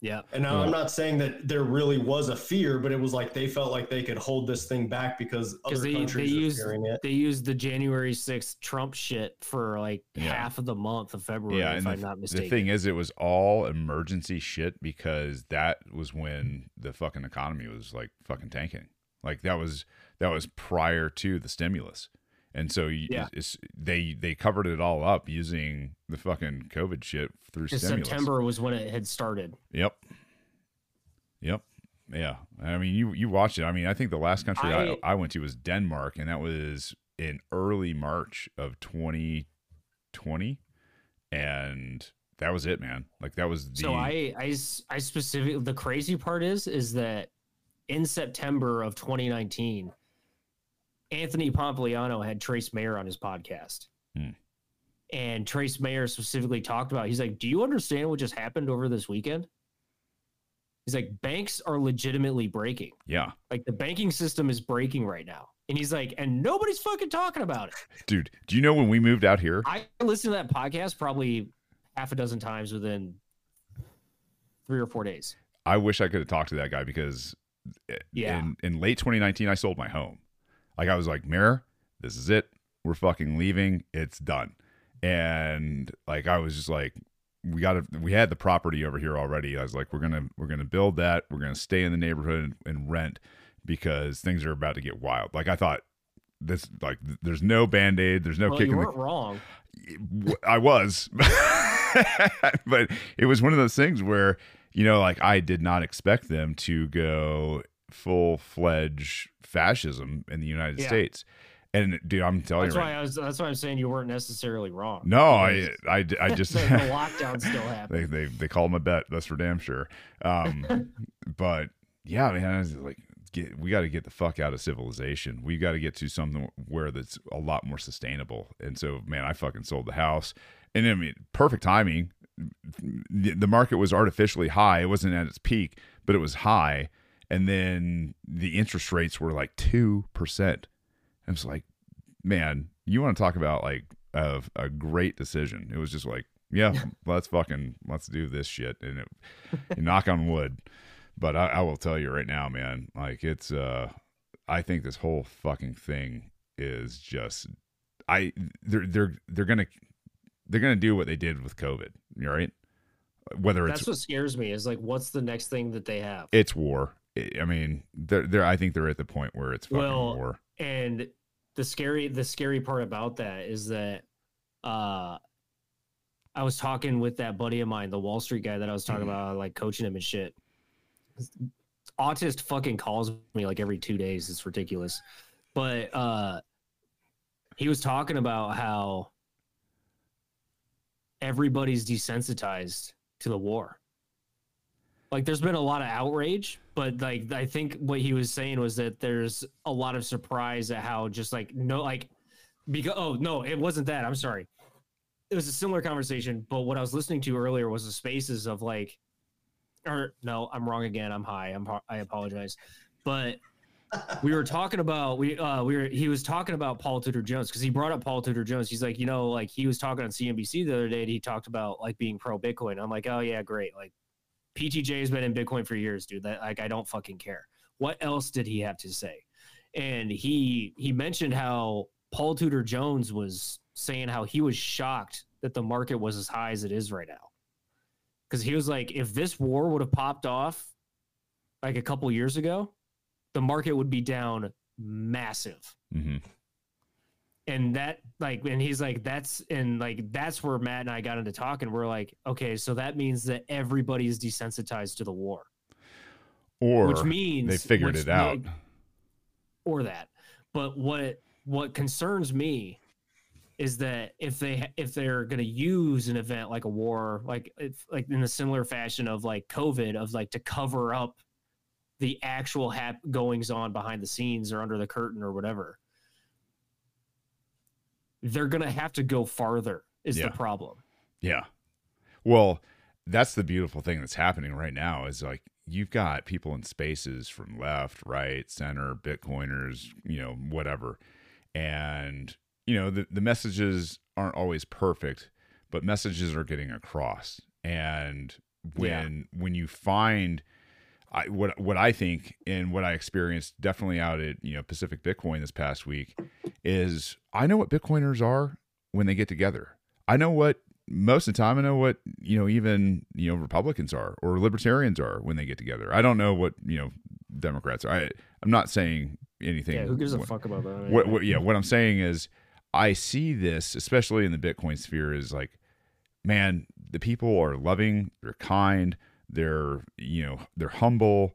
Yeah. And now Yeah. I'm not saying that there really was a fear, but it was like they felt like they could hold this thing back because other because they, they countries are used fearing it. they used the January 6th Trump shit for like Yeah. half of the month of February, yeah, if and I'm the, not the thing is, it was all emergency shit because that was when the fucking economy was like fucking tanking. Like that was that was prior to the stimulus, and so you, Yeah. it's, they they covered it all up using the fucking COVID shit through stimulus. September was when it had started. Yep. Yep. Yeah. I mean, you you watched it. I mean, I think the last country I, I- I, went to was Denmark, and that was in early March of 2020. and that was it, man. Like that was the So I, I, I specifically the crazy part is is that in September of 2019, Anthony Pompliano had Trace Mayer on his podcast. Hmm. And Trace Mayer specifically talked about, he's like, Do you understand what just happened over this weekend? He's like, banks are legitimately breaking. yeah, Like the banking system is breaking right now. And he's like, and nobody's fucking talking about it. [LAUGHS] dude. Do you know when we moved out here? I listened to that podcast probably half a dozen times within three or four days. I wish I could have talked to that guy because Yeah. in, in late 2019, I sold my home. Like I was like, Mirror, this is it. We're fucking leaving. It's done. And like I was just like, we got to. We had the property over here already. I was like, we're gonna we're gonna build that. We're gonna stay in the neighborhood and, and rent because things are about to get wild. Like I thought. This like there's no band aid. There's no well, you kicking the weren't wrong. I was, [LAUGHS] but it was one of those things where you know, like I did not expect them to go full fledged fascism in the United Yeah. States. And dude, I'm telling That's you, why I was. That's why I'm saying you weren't necessarily wrong. no, I, I, I [LAUGHS] just the, the [LAUGHS] lockdown still happened. they they they called my bet. That's for damn sure. Um, [LAUGHS] but yeah, man, I was like, get, we got to get the fuck out of civilization. We got to get to something where that's a lot more sustainable. And so, man, I fucking sold the house, and I mean, perfect timing. The, the market was artificially high. It wasn't at its peak, but it was high. And then the interest rates were like two percent. I was like, man, you want to talk about like a, a great decision? It was just like, yeah, let's fucking let's do this shit, and it, knock on wood. But I, I will tell you right now, man, like it's uh, I think this whole fucking thing is just I they're they're they're gonna they're gonna do what they did with COVID, right? Whether it's That's what scares me. Is like, what's the next thing that they have? it's war. I mean, they're, they're I think they're at the point where it's fucking Well, war. And the scary, the scary part about that is that, uh, I was talking with that buddy of mine, the Wall Street guy that I was talking Mm-hmm. about, like coaching him and shit. Autist fucking calls me like every two days. It's ridiculous. But uh he was talking about how everybody's desensitized to the war. Like there's been a lot of outrage, but like I think what he was saying was that there's a lot of surprise at how just like no like because oh no, it wasn't that. I'm sorry. It was a similar conversation, but what I was listening to earlier was the spaces of like or no, I'm wrong again. I'm high. I'm I apologize. But we were talking about we uh we were he was talking about Paul Tudor Jones because he brought up Paul Tudor Jones. He's like, you know, like he was talking on CNBC the other day. And he talked about like being pro Bitcoin. I'm like, oh yeah, great. Like PTJ has been in Bitcoin for years, dude. That like I don't fucking care. What else did he have to say? And he he mentioned how Paul Tudor Jones was saying how he was shocked that the market was as high as it is right now. Because he was like, if this war would have popped off like a couple years ago, the market would be down massive. hmm And that like and he's like, that's and like that's where Matt and I got into talking. We're like, okay, so that means that everybody is desensitized to the war. Or which means they figured it out. or that. But what what concerns me is that if they if they're going to use an event like a war, like if like in a similar fashion of like COVID, of like to cover up the actual hap- goings on behind the scenes or under the curtain or whatever, they're going to have to go farther. Is Yeah. the problem? Yeah. Well, that's the beautiful thing that's happening right now is like you've got people in spaces from left, right, center, Bitcoiners, you know, whatever. And, you know, the, the messages aren't always perfect, but messages are getting across. And when when you find I, what what I think and what I experienced definitely out at you know Pacific Bitcoin this past week is I know what Bitcoiners are when they get together. I know what most of the time I know what you know even you know Republicans are or libertarians are when they get together. I don't know what you know Democrats are. I I'm not saying anything. Yeah, who gives a fuck about that? what, what yeah what i'm saying is i see this especially in the bitcoin sphere is like man the people are loving they're kind they're you know they're humble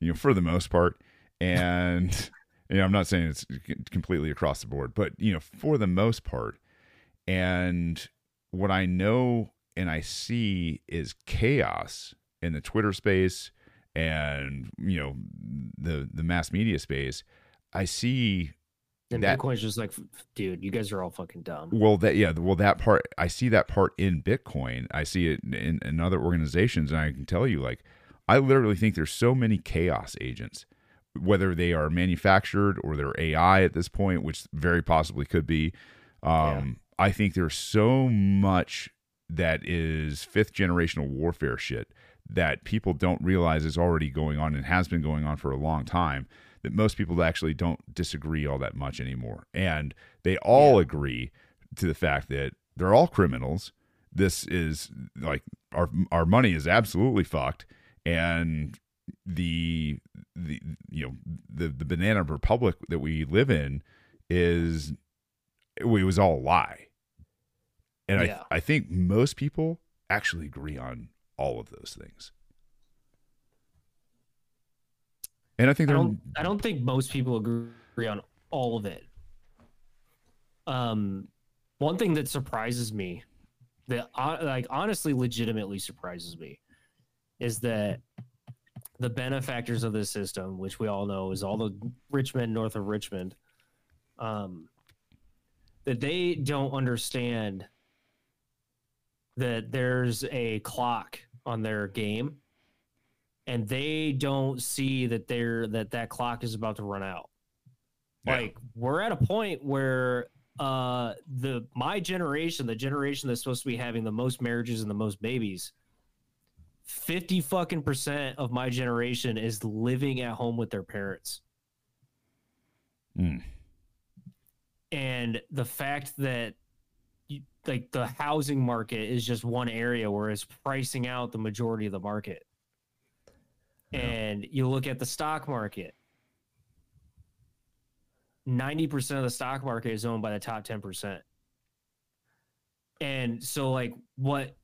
you know for the most part and [LAUGHS] you know i'm not saying it's completely across the board but you know for the most part and what I know and I see is chaos in the Twitter space and you know the the mass media space. I see And That- Bitcoin's just like, dude, you guys are all fucking dumb. well that yeah well that part I see that part in Bitcoin. I see it in, in other organizations, and I can tell you like I literally think there's so many chaos agents, whether they are manufactured or they're AI at this point, which very possibly could be. Um, I think there's so much that is fifth generational warfare shit that people don't realize is already going on and has been going on for a long time that most people actually don't disagree all that much anymore. And they all agree to the fact that they're all criminals. This is like our our money is absolutely fucked and the the you know the the banana republic that we live in is it was all a lie. And Yeah. I I think most people actually agree on all of those things. And I think I don't I don't think most people agree on all of it. Um one thing that surprises me that uh, like honestly legitimately surprises me is that the benefactors of this system, which we all know is all the rich men north of Richmond, um, that they don't understand that there's a clock on their game and they don't see that they're that that clock is about to run out Yeah. like we're at a point where uh the my generation the generation that's supposed to be having the most marriages and the most babies 50 fucking percent of my generation is living at home with their parents Mm. and the fact that you, like the housing market is just one area where it's pricing out the majority of the market. And you look at the stock market 90% of the stock market is owned by the top 10% and so like what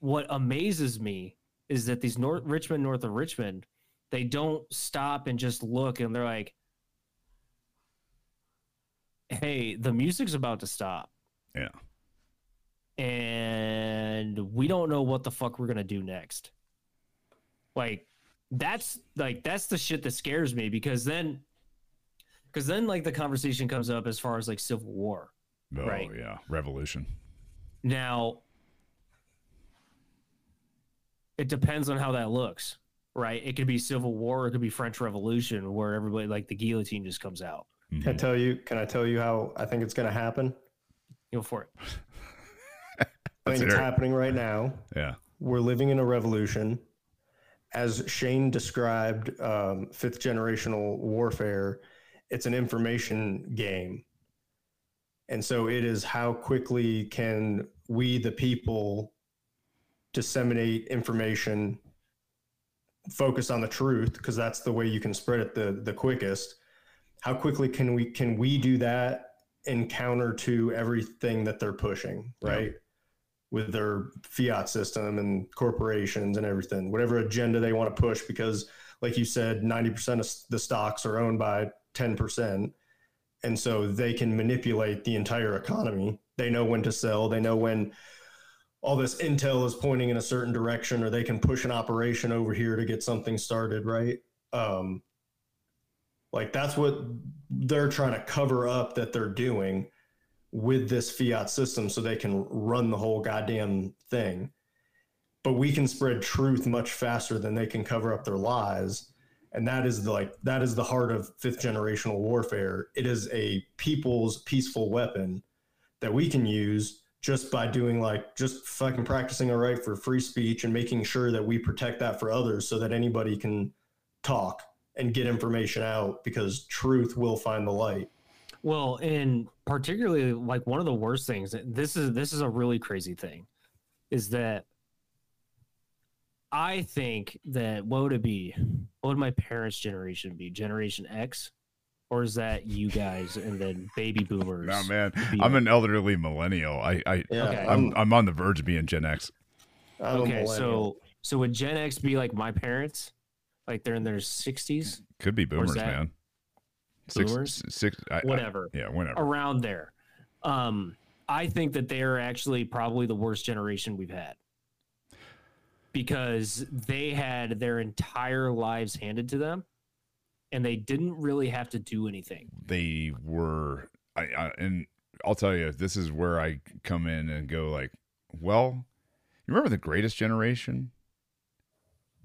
what amazes me is that these north richmond north of richmond they don't stop and just look and they're like hey the music's about to stop. Yeah. and we don't know what the fuck we're gonna do next. Like that's like that's the shit that scares me because then because then like the conversation comes up as far as like civil war Oh Right. yeah, revolution. now it depends on how that looks right it could be civil war it could be french revolution where everybody like the guillotine just comes out Mhm. Can I tell you? Can I tell you how I think it's going to happen? go for it I [LAUGHS] Let's think it's happening right now. Yeah. We're living in a revolution. As Shane described, um, fifth generational warfare, it's an information game. And so it is how quickly can we, the people, disseminate information, focus on the truth, because that's the way you can spread it the, the quickest. How quickly can we can we do that in counter to everything that they're pushing, right? With their fiat system and corporations and everything, whatever agenda they want to push, because like you said, 90% of the stocks are owned by 10%. And so they can manipulate the entire economy. They know when to sell, they know when all this intel is pointing in a certain direction, or they can push an operation over here to get something started, right? Um, like that's what they're trying to cover up that they're doing with this fiat system so they can run the whole goddamn thing. But we can spread truth much faster than they can cover up their lies. And that is the, like that is the heart of fifth generational warfare. It is a people's peaceful weapon that we can use just by doing like just fucking practicing our right for free speech and making sure that we protect that for others so that anybody can talk and get information out because truth will find the light. Well, and particularly like one of the worst things. This is this is a really crazy thing, is that I think that what would it be? What would my parents' generation be? Generation X, or is that you guys and then baby boomers? No man, I'm an elderly millennial. I, I Yeah, Okay. I'm I'm on the verge of being Gen X. I'm okay, so so would Gen X be like my parents? Like they're in their sixties, Could be boomers, that man. Six, boomers? six, I, I- whatever. yeah, whatever. around there. Um, I think that they are actually probably the worst generation we've had because they had their entire lives handed to them and they didn't really have to do anything. They were, I, I and I'll tell you, this is where I come in and go like, well, you remember the Greatest Generation?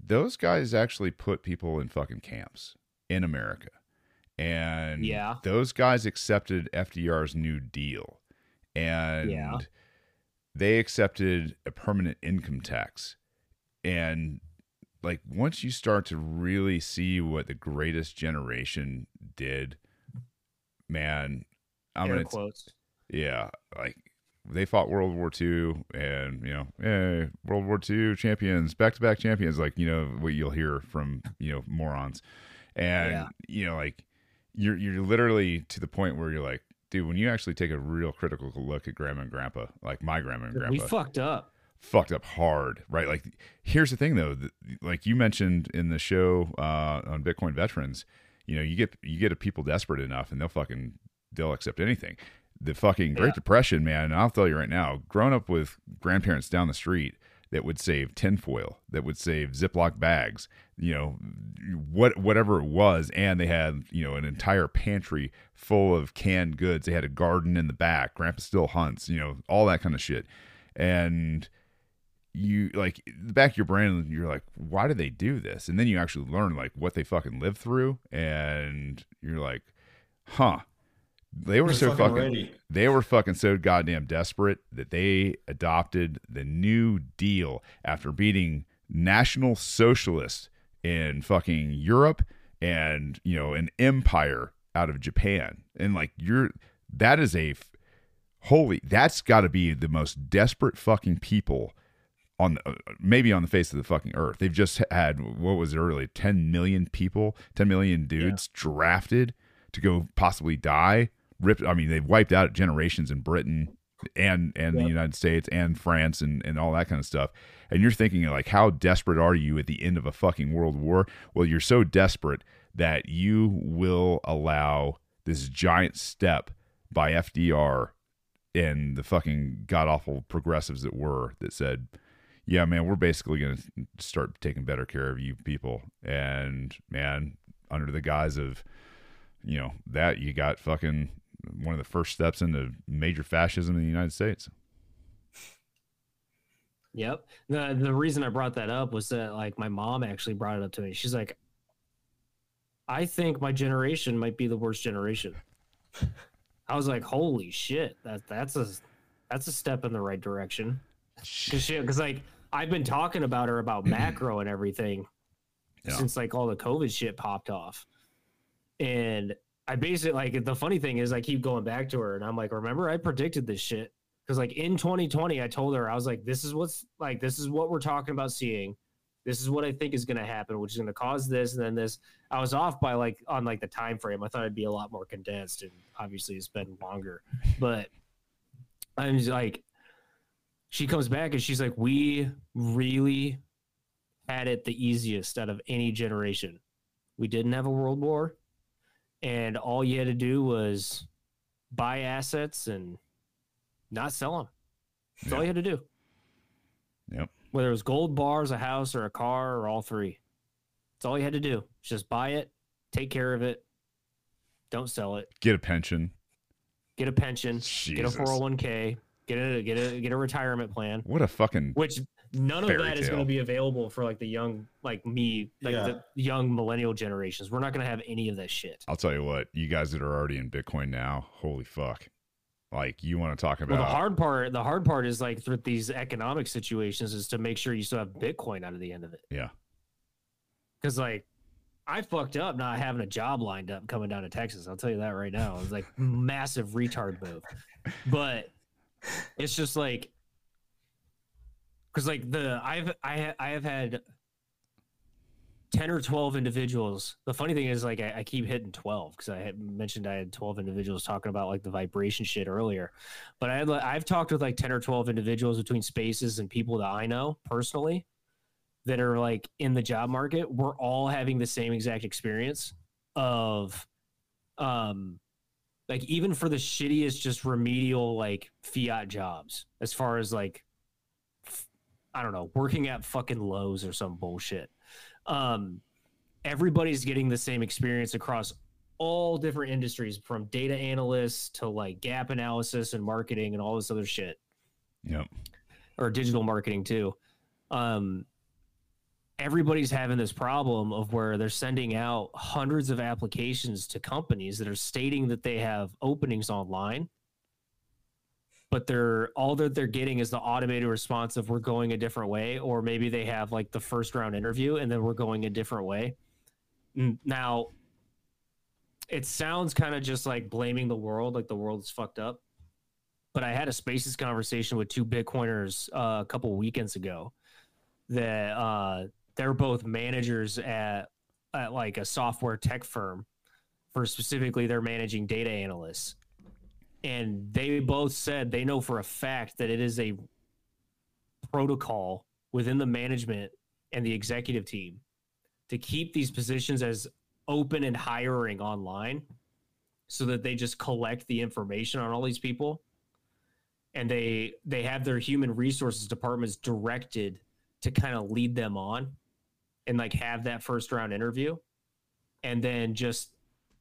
Those guys actually put people in fucking camps in America. And Yeah. those guys accepted FDR's New Deal. And Yeah. they accepted a permanent income tax. And like once you start to really see what the greatest generation did, man, I'm Air gonna quotes. yeah, like they fought World War II, and you know, hey, World War II champions, back to back champions, like you know what you'll hear from you know morons, and Yeah. you know like you're you're literally to the point where you're like, dude, when you actually take a real critical look at grandma and grandpa, like my grandma and grandpa, We fucked up. fucked up hard, right? Like, here's the thing though, like you mentioned in the show uh, on Bitcoin veterans, you know, you get you get a people desperate enough, and they'll fucking they'll accept anything. The fucking Great Yeah. Depression, man. And I'll tell you right now, growing up with grandparents down the street that would save tinfoil, that would save Ziploc bags, you know, what whatever it was, and they had you know an entire pantry full of canned goods. They had a garden in the back. Grandpa still hunts, you know, all that kind of shit, and you like the back of your brain you're like why do they do this and then you actually learn like what they fucking lived through and you're like huh they were They're so fucking fucking they were fucking so goddamn desperate that they adopted the new deal after beating national socialists in fucking Europe and you know an empire out of Japan and like you're that is a holy that's got to be the most desperate fucking people on the, maybe on the face of the fucking earth. They've just had what was it earlier, 10 million people, 10 million dudes drafted to go possibly die. Ripped. I mean, they've wiped out generations in Britain and and the United States and France and and all that kind of stuff. And you're thinking like, how desperate are you at the end of a fucking world war? Well, you're so desperate that you will allow this giant step by FDR and the fucking god awful progressives that were that said, yeah, man, we're basically going to start taking better care of you people. And man, under the guise of, you know, that you got fucking one of the first steps into major fascism in the United States. Yep. The the reason I brought that up was that like my mom actually brought it up to me. She's like, I think my generation might be the worst generation. [LAUGHS] I was like, holy shit, that that's a that's a step in the right direction. Cause she, cause like I've been talking about her about [CLEARS THROAT] macro and everything Yeah. since like all the COVID shit popped off. And I basically like the funny thing is I keep going back to her and I'm like, remember I predicted this shit. Cause like in 2020, I told her, I was like, this is what's like, this is what we're talking about seeing. This is what I think is gonna happen, which is gonna cause this and then this. I was off by like on like the time frame. I thought it'd be a lot more condensed and obviously it's been longer. But I'm just like she comes back and she's like, We really had it the easiest out of any generation. We didn't have a world war, and all you had to do was buy assets and not sell them. That's all you had to do. Yep. Whether it was gold bars, a house, or a car, or all three. That's all you had to do. Just buy it, take care of it, don't sell it, Get a pension. get a pension, get a 401k, get a get a get a retirement plan. What a fucking which none of Fairy that is going to be available for like the young like me like Yeah. the young millennial generations. We're not going to have any of that shit. I'll tell you what, you guys that are already in Bitcoin now, holy fuck. Like you want to talk about well the hard part the hard part is like through these economic situations is to make sure you still have bitcoin out of the end of it. Yeah. because like i fucked up not having a job lined up coming down to texas. I'll tell you that right now. It was like [LAUGHS] massive retard move. But it's just like because like the i've i i have had 10 or 12 individuals. The funny thing is like i, I keep hitting 12 because i had mentioned i had 12 individuals talking about like the vibration shit earlier. But i had like i've talked with like 10 or 12 individuals between spaces and people that i know personally that are like in the job market. We're all having the same exact experience of um like even for the shittiest just remedial like fiat jobs as far as like i don't know working at fucking lowe's or some bullshit um everybody's getting the same experience across all different industries from data analysts to like gap analysis and marketing and all this other shit Yep. or digital marketing too. Um, everybody's having this problem of where they're sending out hundreds of applications to companies that are stating that they have openings online, but they're all that they're getting is the automated response of we're going a different way, or maybe they have like the first round interview and then we're going a different way. Now, it sounds kind of just like blaming the world, like the world's fucked up but I had a spaces conversation with two Bitcoiners uh, a couple weekends ago that uh, they're both managers at, at like a software tech firm for specifically they're managing data analysts. And they both said they know for a fact that it is a protocol within the management and the executive team to keep these positions as open and hiring online so that they just collect the information on all these people. And they they have their human resources departments directed to kind of lead them on and like have that first round interview. And then just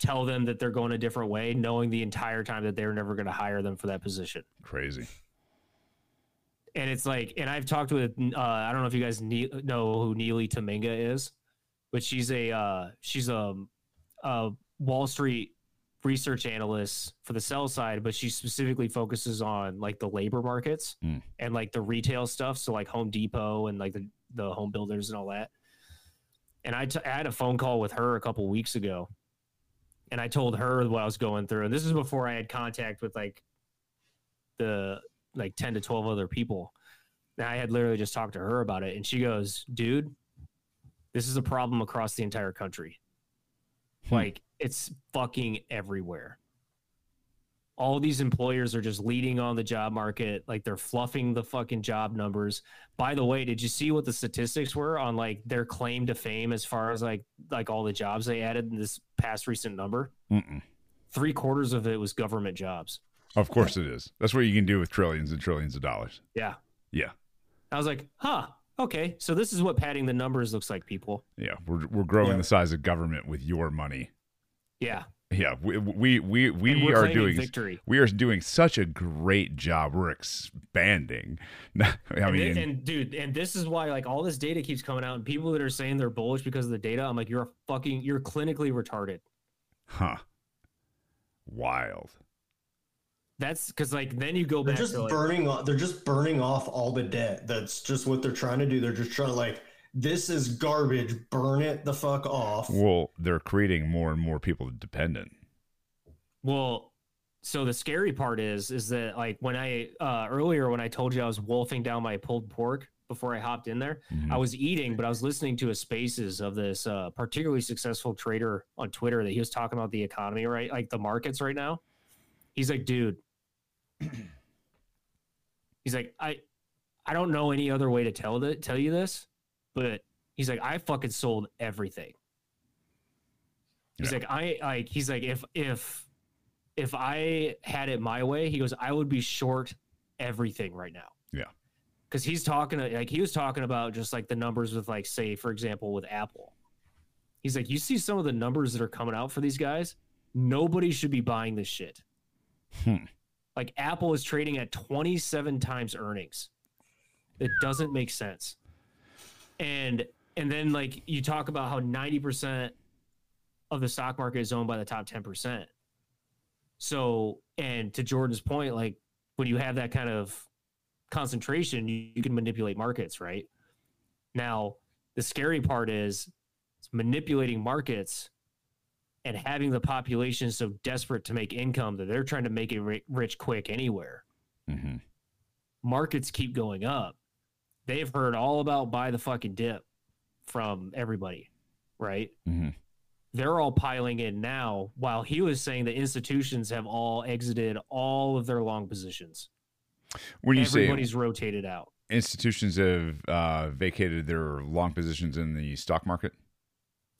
tell them that they're going a different way knowing the entire time that they're never going to hire them for that position Crazy. and it's like and i've talked with uh, i don't know if you guys ne- know who Neely Tamminga is but she's a uh, she's a, a wall street research analyst for the sell side but she specifically focuses on like the labor markets Mm. and like the retail stuff so like home depot and like the, the home builders and all that and I, t- I had a phone call with her a couple weeks ago and i told her what i was going through and this is before i had contact with like the like 10 to 12 other people. And i had literally just talked to her about it and she goes dude this is a problem across the entire country. Hmm. like it's fucking everywhere all these employers are just leading on the job market like they're fluffing the fucking job numbers by the way did you see what the statistics were on like their claim to fame as far as like like all the jobs they added in this past recent number Mm-mm. three quarters of it was government jobs Of course it is. That's what you can do with trillions and trillions of dollars. yeah Yeah. i was like huh okay so this is what padding the numbers looks like people Yeah. We're, we're growing Yeah. the size of government with your money. yeah Yeah. We, we, we, we we're doing, victory we are doing such a great job. We're expanding. [LAUGHS] I and, mean, thi- and dude, and this is why like all this data keeps coming out, and people that are saying they're bullish because of the data, I'm like, you're a fucking, you're clinically retarded. huh. Wild. That's because like then you go They're back just to like, burning off. They're just burning off all the debt. That's just what they're trying to do. They're just trying to like this is garbage. Burn it the fuck off. Well, they're creating more and more people dependent. well, so the scary part is, is that like when I uh earlier when I told you I was wolfing down my pulled pork before I hopped in there, Mhm. I was eating, but I was listening to a spaces of this uh, particularly successful trader on Twitter that he was talking about the economy, right? Like the markets right now. He's like, dude, [CLEARS THROAT] he's like, I, I don't know any other way to tell that tell you this, but he's like, I fucking sold everything. He's Yeah. like, I like, he's like, if if if I had it my way, he goes, I would be short everything right now Yeah. because he's talking like he was talking about just like the numbers with like say for example with apple he's like you see some of the numbers that are coming out for these guys nobody should be buying this shit Hmm. like apple is trading at 27 times earnings it doesn't make sense and and then like you talk about how 90% of the stock market is owned by the top 10% so and to jordan's point like when you have that kind of concentration, you, you can manipulate markets, right? Now, the scary part is manipulating markets and having the population so desperate to make income that they're trying to make it rich quick anywhere. hmm Markets keep going up. They've heard all about buy the fucking dip from everybody, right? hmm They're all piling in now, while he was saying that institutions have all exited all of their long positions. When you say Everybody's rotated out. institutions have uh, vacated their long positions in the stock market,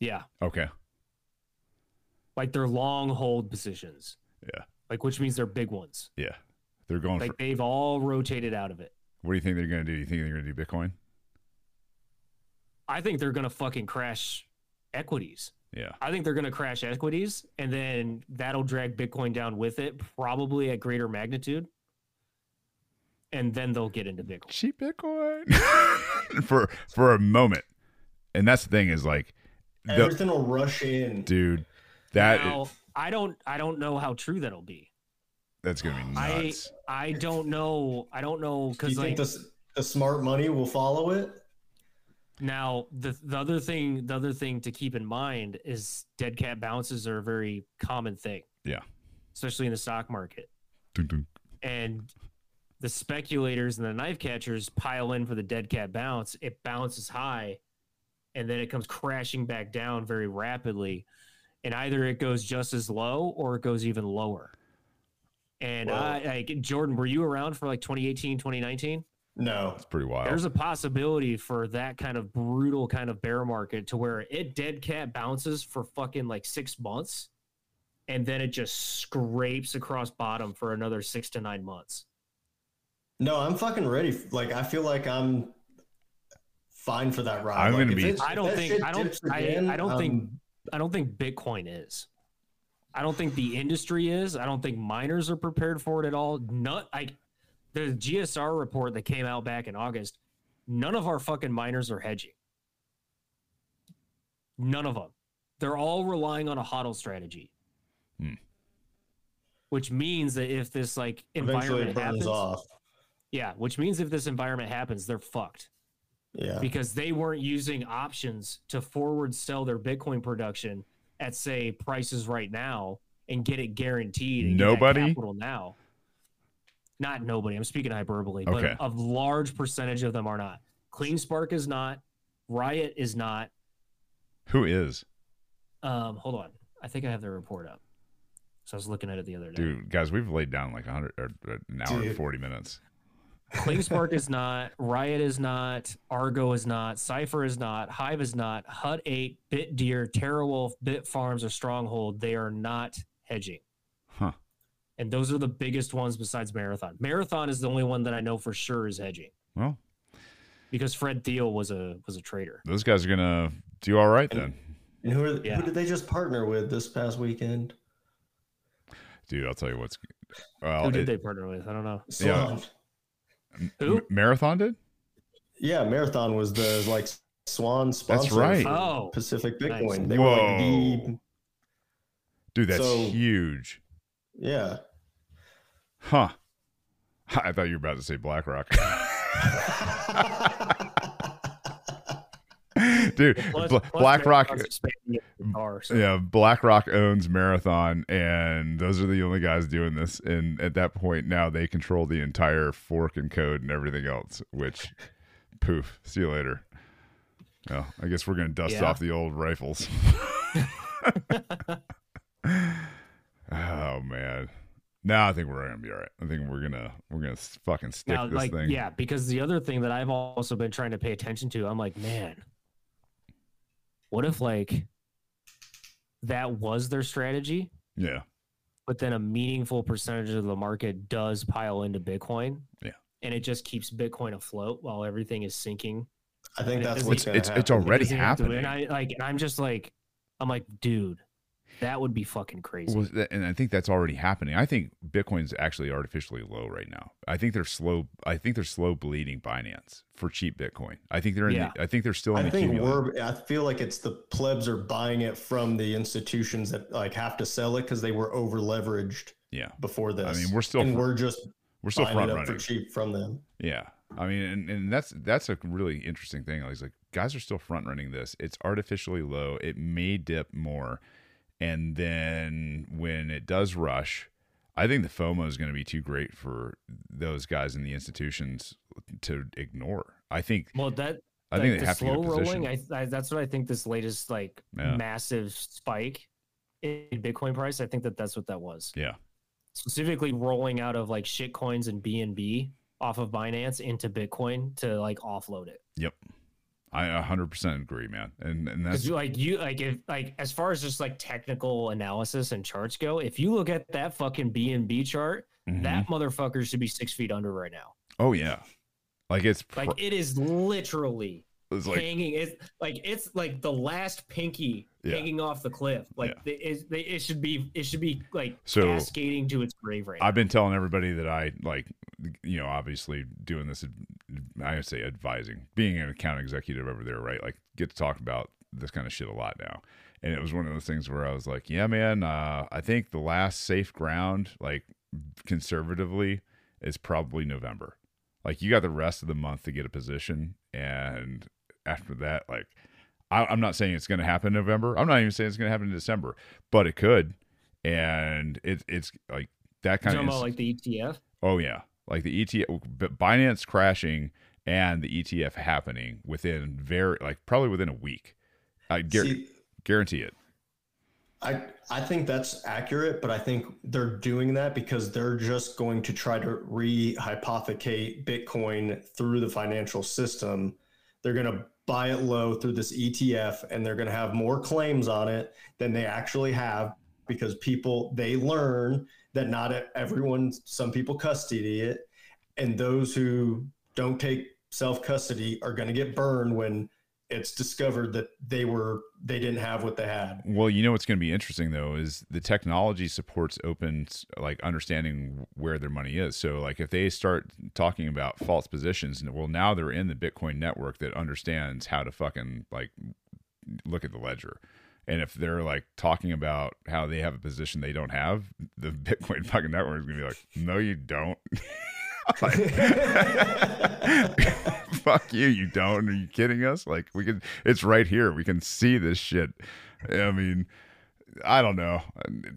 Yeah. okay. like their long hold positions. Yeah. like which means they're big ones. Yeah, they're going Like for. they've all rotated out of it. What do you think they're going to do? You think they're going to do Bitcoin? I think they're gonna fucking crash equities. Yeah, I think they're gonna crash equities, and then that'll drag Bitcoin down with it, probably at greater magnitude. And then they'll get into Bitcoin. cheap Bitcoin [LAUGHS] for for a moment, and that's the thing is like, the, Everything will rush in. dude, that now, I don't I don't know how true that'll be. That's going to be I nuts. I I don't know. I don't know Do you because think like the, the smart money will follow it? now the the other thing the other thing to keep in mind is dead cat bounces are a very common thing. Yeah. Especially in the stock market. Dun, dun. and the speculators and the knife catchers pile in for the dead cat bounce. It bounces high, and then it comes crashing back down very rapidly, and either it goes just as low or it goes even lower. And Whoa. I like Jordan, were you around for like 2018, 2019? No. It's pretty wild. There's a possibility for that kind of brutal kind of bear market to where it dead cat bounces for fucking like six months, and then it just scrapes across bottom for another six to nine months. No, I'm fucking ready. Like I feel like I'm fine for that ride. I'm Like, gonna be- it- I don't think- I don't- dips I- I don't think- um, I don't think Bitcoin is. I don't think the industry is. I don't think miners are prepared for it at all. Not like the GSR report that came out back in August. None of our fucking miners are hedging. None of them. They're all relying on a hodl strategy. Hmm. Which means that if this like environment it happens, off. yeah, which means if this environment happens, they're fucked Yeah. because they weren't using options to forward sell their Bitcoin production at say prices right now and get it guaranteed. And get Nobody? capital now. Not nobody. I'm speaking hyperbole, Okay. but a large percentage of them are not. CleanSpark is not. Riot is not. Who is? Um, hold on. I think I have the report up. So I was looking at it the other day. Dude, guys, we've laid down like 100 or or an hour and 40 minutes. CleanSpark [LAUGHS] is not. Riot is not. Argo is not. Cipher is not. Hive is not. Hut 8, Bit Deer, TeraWulf, Bit Farms, or Stronghold, they are not hedging. Huh. And those are the biggest ones besides Marathon. Marathon is the only one that I know for sure is hedging Well, because Fred Thiel was a was a trader. those guys are going to do all right then. And who are Yeah. who did they just partner with this past weekend? Dude, I'll tell you what's well, Who did it- they partner with? I don't know. Swan. Who? M- Marathon did? Yeah, Marathon was the like Swan sponsor. That's right. Oh, Pacific nice. Bitcoin. They were like the Dude, that's So- huge. yeah. Huh. [LAUGHS] I thought you were about to say BlackRock. [LAUGHS] [LAUGHS] [LAUGHS] Dude, Plus- Bla- plus BlackRock Marathon's expanding its guitar, so- yeah, BlackRock owns Marathon, and those are the only guys doing this. And at that point, now they control the entire fork and code and everything else. Which, poof, see you later. Well, I guess we're gonna dust Yeah. off the old rifles. [LAUGHS] [LAUGHS] oh man, now I think we're gonna be all right. I think we're gonna we're gonna fucking stick now, this like, thing. yeah, because the other thing that I've also been trying to pay attention to, I'm like, man, what if like that was their strategy, yeah, but then a meaningful percentage of the market does pile into Bitcoin? Yeah. And it just keeps Bitcoin afloat while everything is sinking. I think And that's doesn't- what's It's- it's- it's already It doesn't have to- happening. And I like, and I'm just like, I'm like, dude, that would be fucking crazy. Well, and I think that's already happening. I think Bitcoin's actually artificially low right now. I think they're slow. I think they're slow bleeding Binance for cheap Bitcoin. I think they're in. Yeah. The, I think they're still in I the think we're. I feel like it's the plebs are buying it from the institutions that like have to sell it because they were over leveraged Yeah, before this. I mean, we're still and fr- we're just we're still front it up for running. cheap from them. Yeah, I mean, and, and that's that's a really interesting thing. Like, it's like guys are still front running this. It's artificially low. It may dip more, and then when it does rush, I think the FOMO is going to be too great for those guys in the institutions to ignore. I think well, that I think like, to get slow rolling. I, I that's what I think. This latest like Yeah. massive spike in Bitcoin price. I think that that's what that was. Yeah. Specifically, rolling out of like shit coins and BNB off of Binance into Bitcoin to like offload it. Yep. I 100% agree, man. And and that's like you like if like as far as just like technical analysis and charts go, if you look at that fucking BNB chart, Mhm. that motherfucker should be six feet under right now. oh yeah, like it's pr- Like it is literally it's like hanging. It's like it's like the last pinky Yeah. hanging off the cliff. Like it, it, it should be it should be like So- cascading to its grave right. I've been telling everybody that I like, you know, obviously doing this. I would say advising, being an account executive over there, right? Like, get to talk about this kind of shit a lot now. And it was one of those things where I was like, yeah, man, uh, I think the last safe ground, like conservatively, is probably November. Like, you got the rest of the month to get a position, and after that, like, I, I'm not saying it's going to happen in November. I'm not even saying it's going to happen in December, but it could. And it, it's like that You kind of about like the ETF. Oh yeah, like the ETF, oh, but Binance crashing and the ETF happening within very like probably within a week. I guar- See, guarantee it. I I think that's accurate, but I think they're doing that because they're just going to try to re-hypothecate Bitcoin through the financial system. They're going to buy it low through this ETF, and they're going to have more claims on it than they actually have because people they learn that not everyone, some people custody it, and those who don't take self custody are going to get burned when it's discovered that they were they didn't have what they had. Well, you know what's going to be interesting though is the technology supports open like understanding where their money is. So like if they start talking about false positions, well now they're in the Bitcoin network that understands how to fucking like look at the ledger. And if they're like talking about how they have a position they don't have, the [LAUGHS] Bitcoin fucking network is gonna be like, no, you don't. [LAUGHS] [LAUGHS] Fuck you, you don't. Are you kidding us? Like we can it's right here. We can see this shit. I mean, I don't know.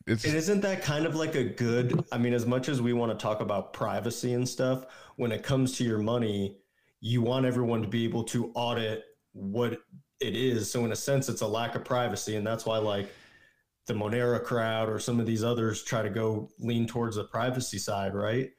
It's And isn't that kind of like a good? I mean, as much as we want to talk about privacy and stuff, when it comes to your money, you want everyone to be able to audit what it is. So in a sense, it's a lack of privacy, and that's why like the Monero crowd or some of these others try to go lean towards the privacy side, right?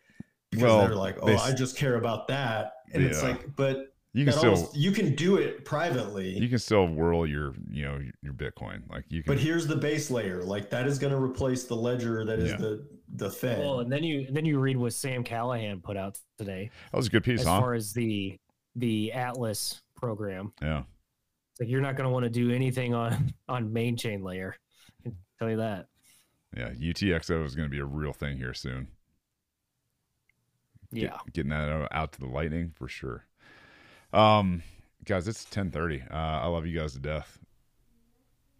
Because Well, they're like, oh, they- I just care about that, and it's like, but you can still almost, you can do it privately. you can still whirl your you know your Bitcoin. Like you can but here's the base layer, like that is going to replace the ledger that is Yeah. the the Fed. Well, and then you and then you read what Sam Callahan put out today that was a good piece, as huh? far as the the Atlas program. yeah. It's like you're not going to want to do anything on on main chain layer. I can tell you that. Yeah. UTXO is gonna be a real thing here soon. Get- Yeah. getting that out- out to the lightning for sure. Um, guys, it's ten thirty. Uh, I love you guys to death.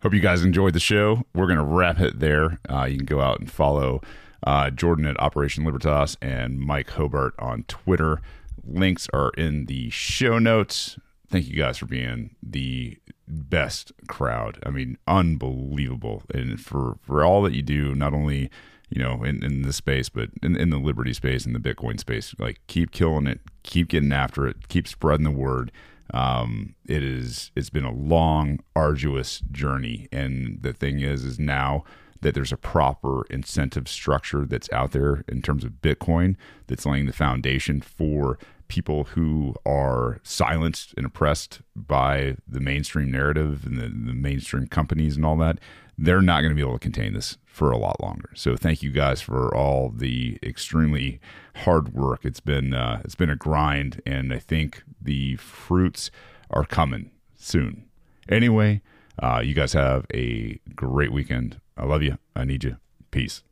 Hope you guys enjoyed the show. We're gonna wrap it there. Uh, you can go out and follow uh, Jordan at Operation Libertas and Mike Hobart on Twitter. Links are in the show notes. Thank you guys for being the best crowd. I mean, unbelievable, and for for all that you do, not only you know in, in this space, but in, in the Liberty space, in the Bitcoin space. Like, keep killing it, keep getting after it, keep spreading the word. Um, it is it's been a long, arduous journey, and the thing is, is now that there's a proper incentive structure that's out there in terms of Bitcoin that's laying the foundation for people who are silenced and oppressed by the mainstream narrative and the, the mainstream companies and all that. They're not going to be able to contain this for a lot longer. So thank you guys for all the extremely hard work. It's been uh, it's been a grind, and I think the fruits are coming soon. Anyway, uh, you guys have a great weekend. I love you. I need you. Peace.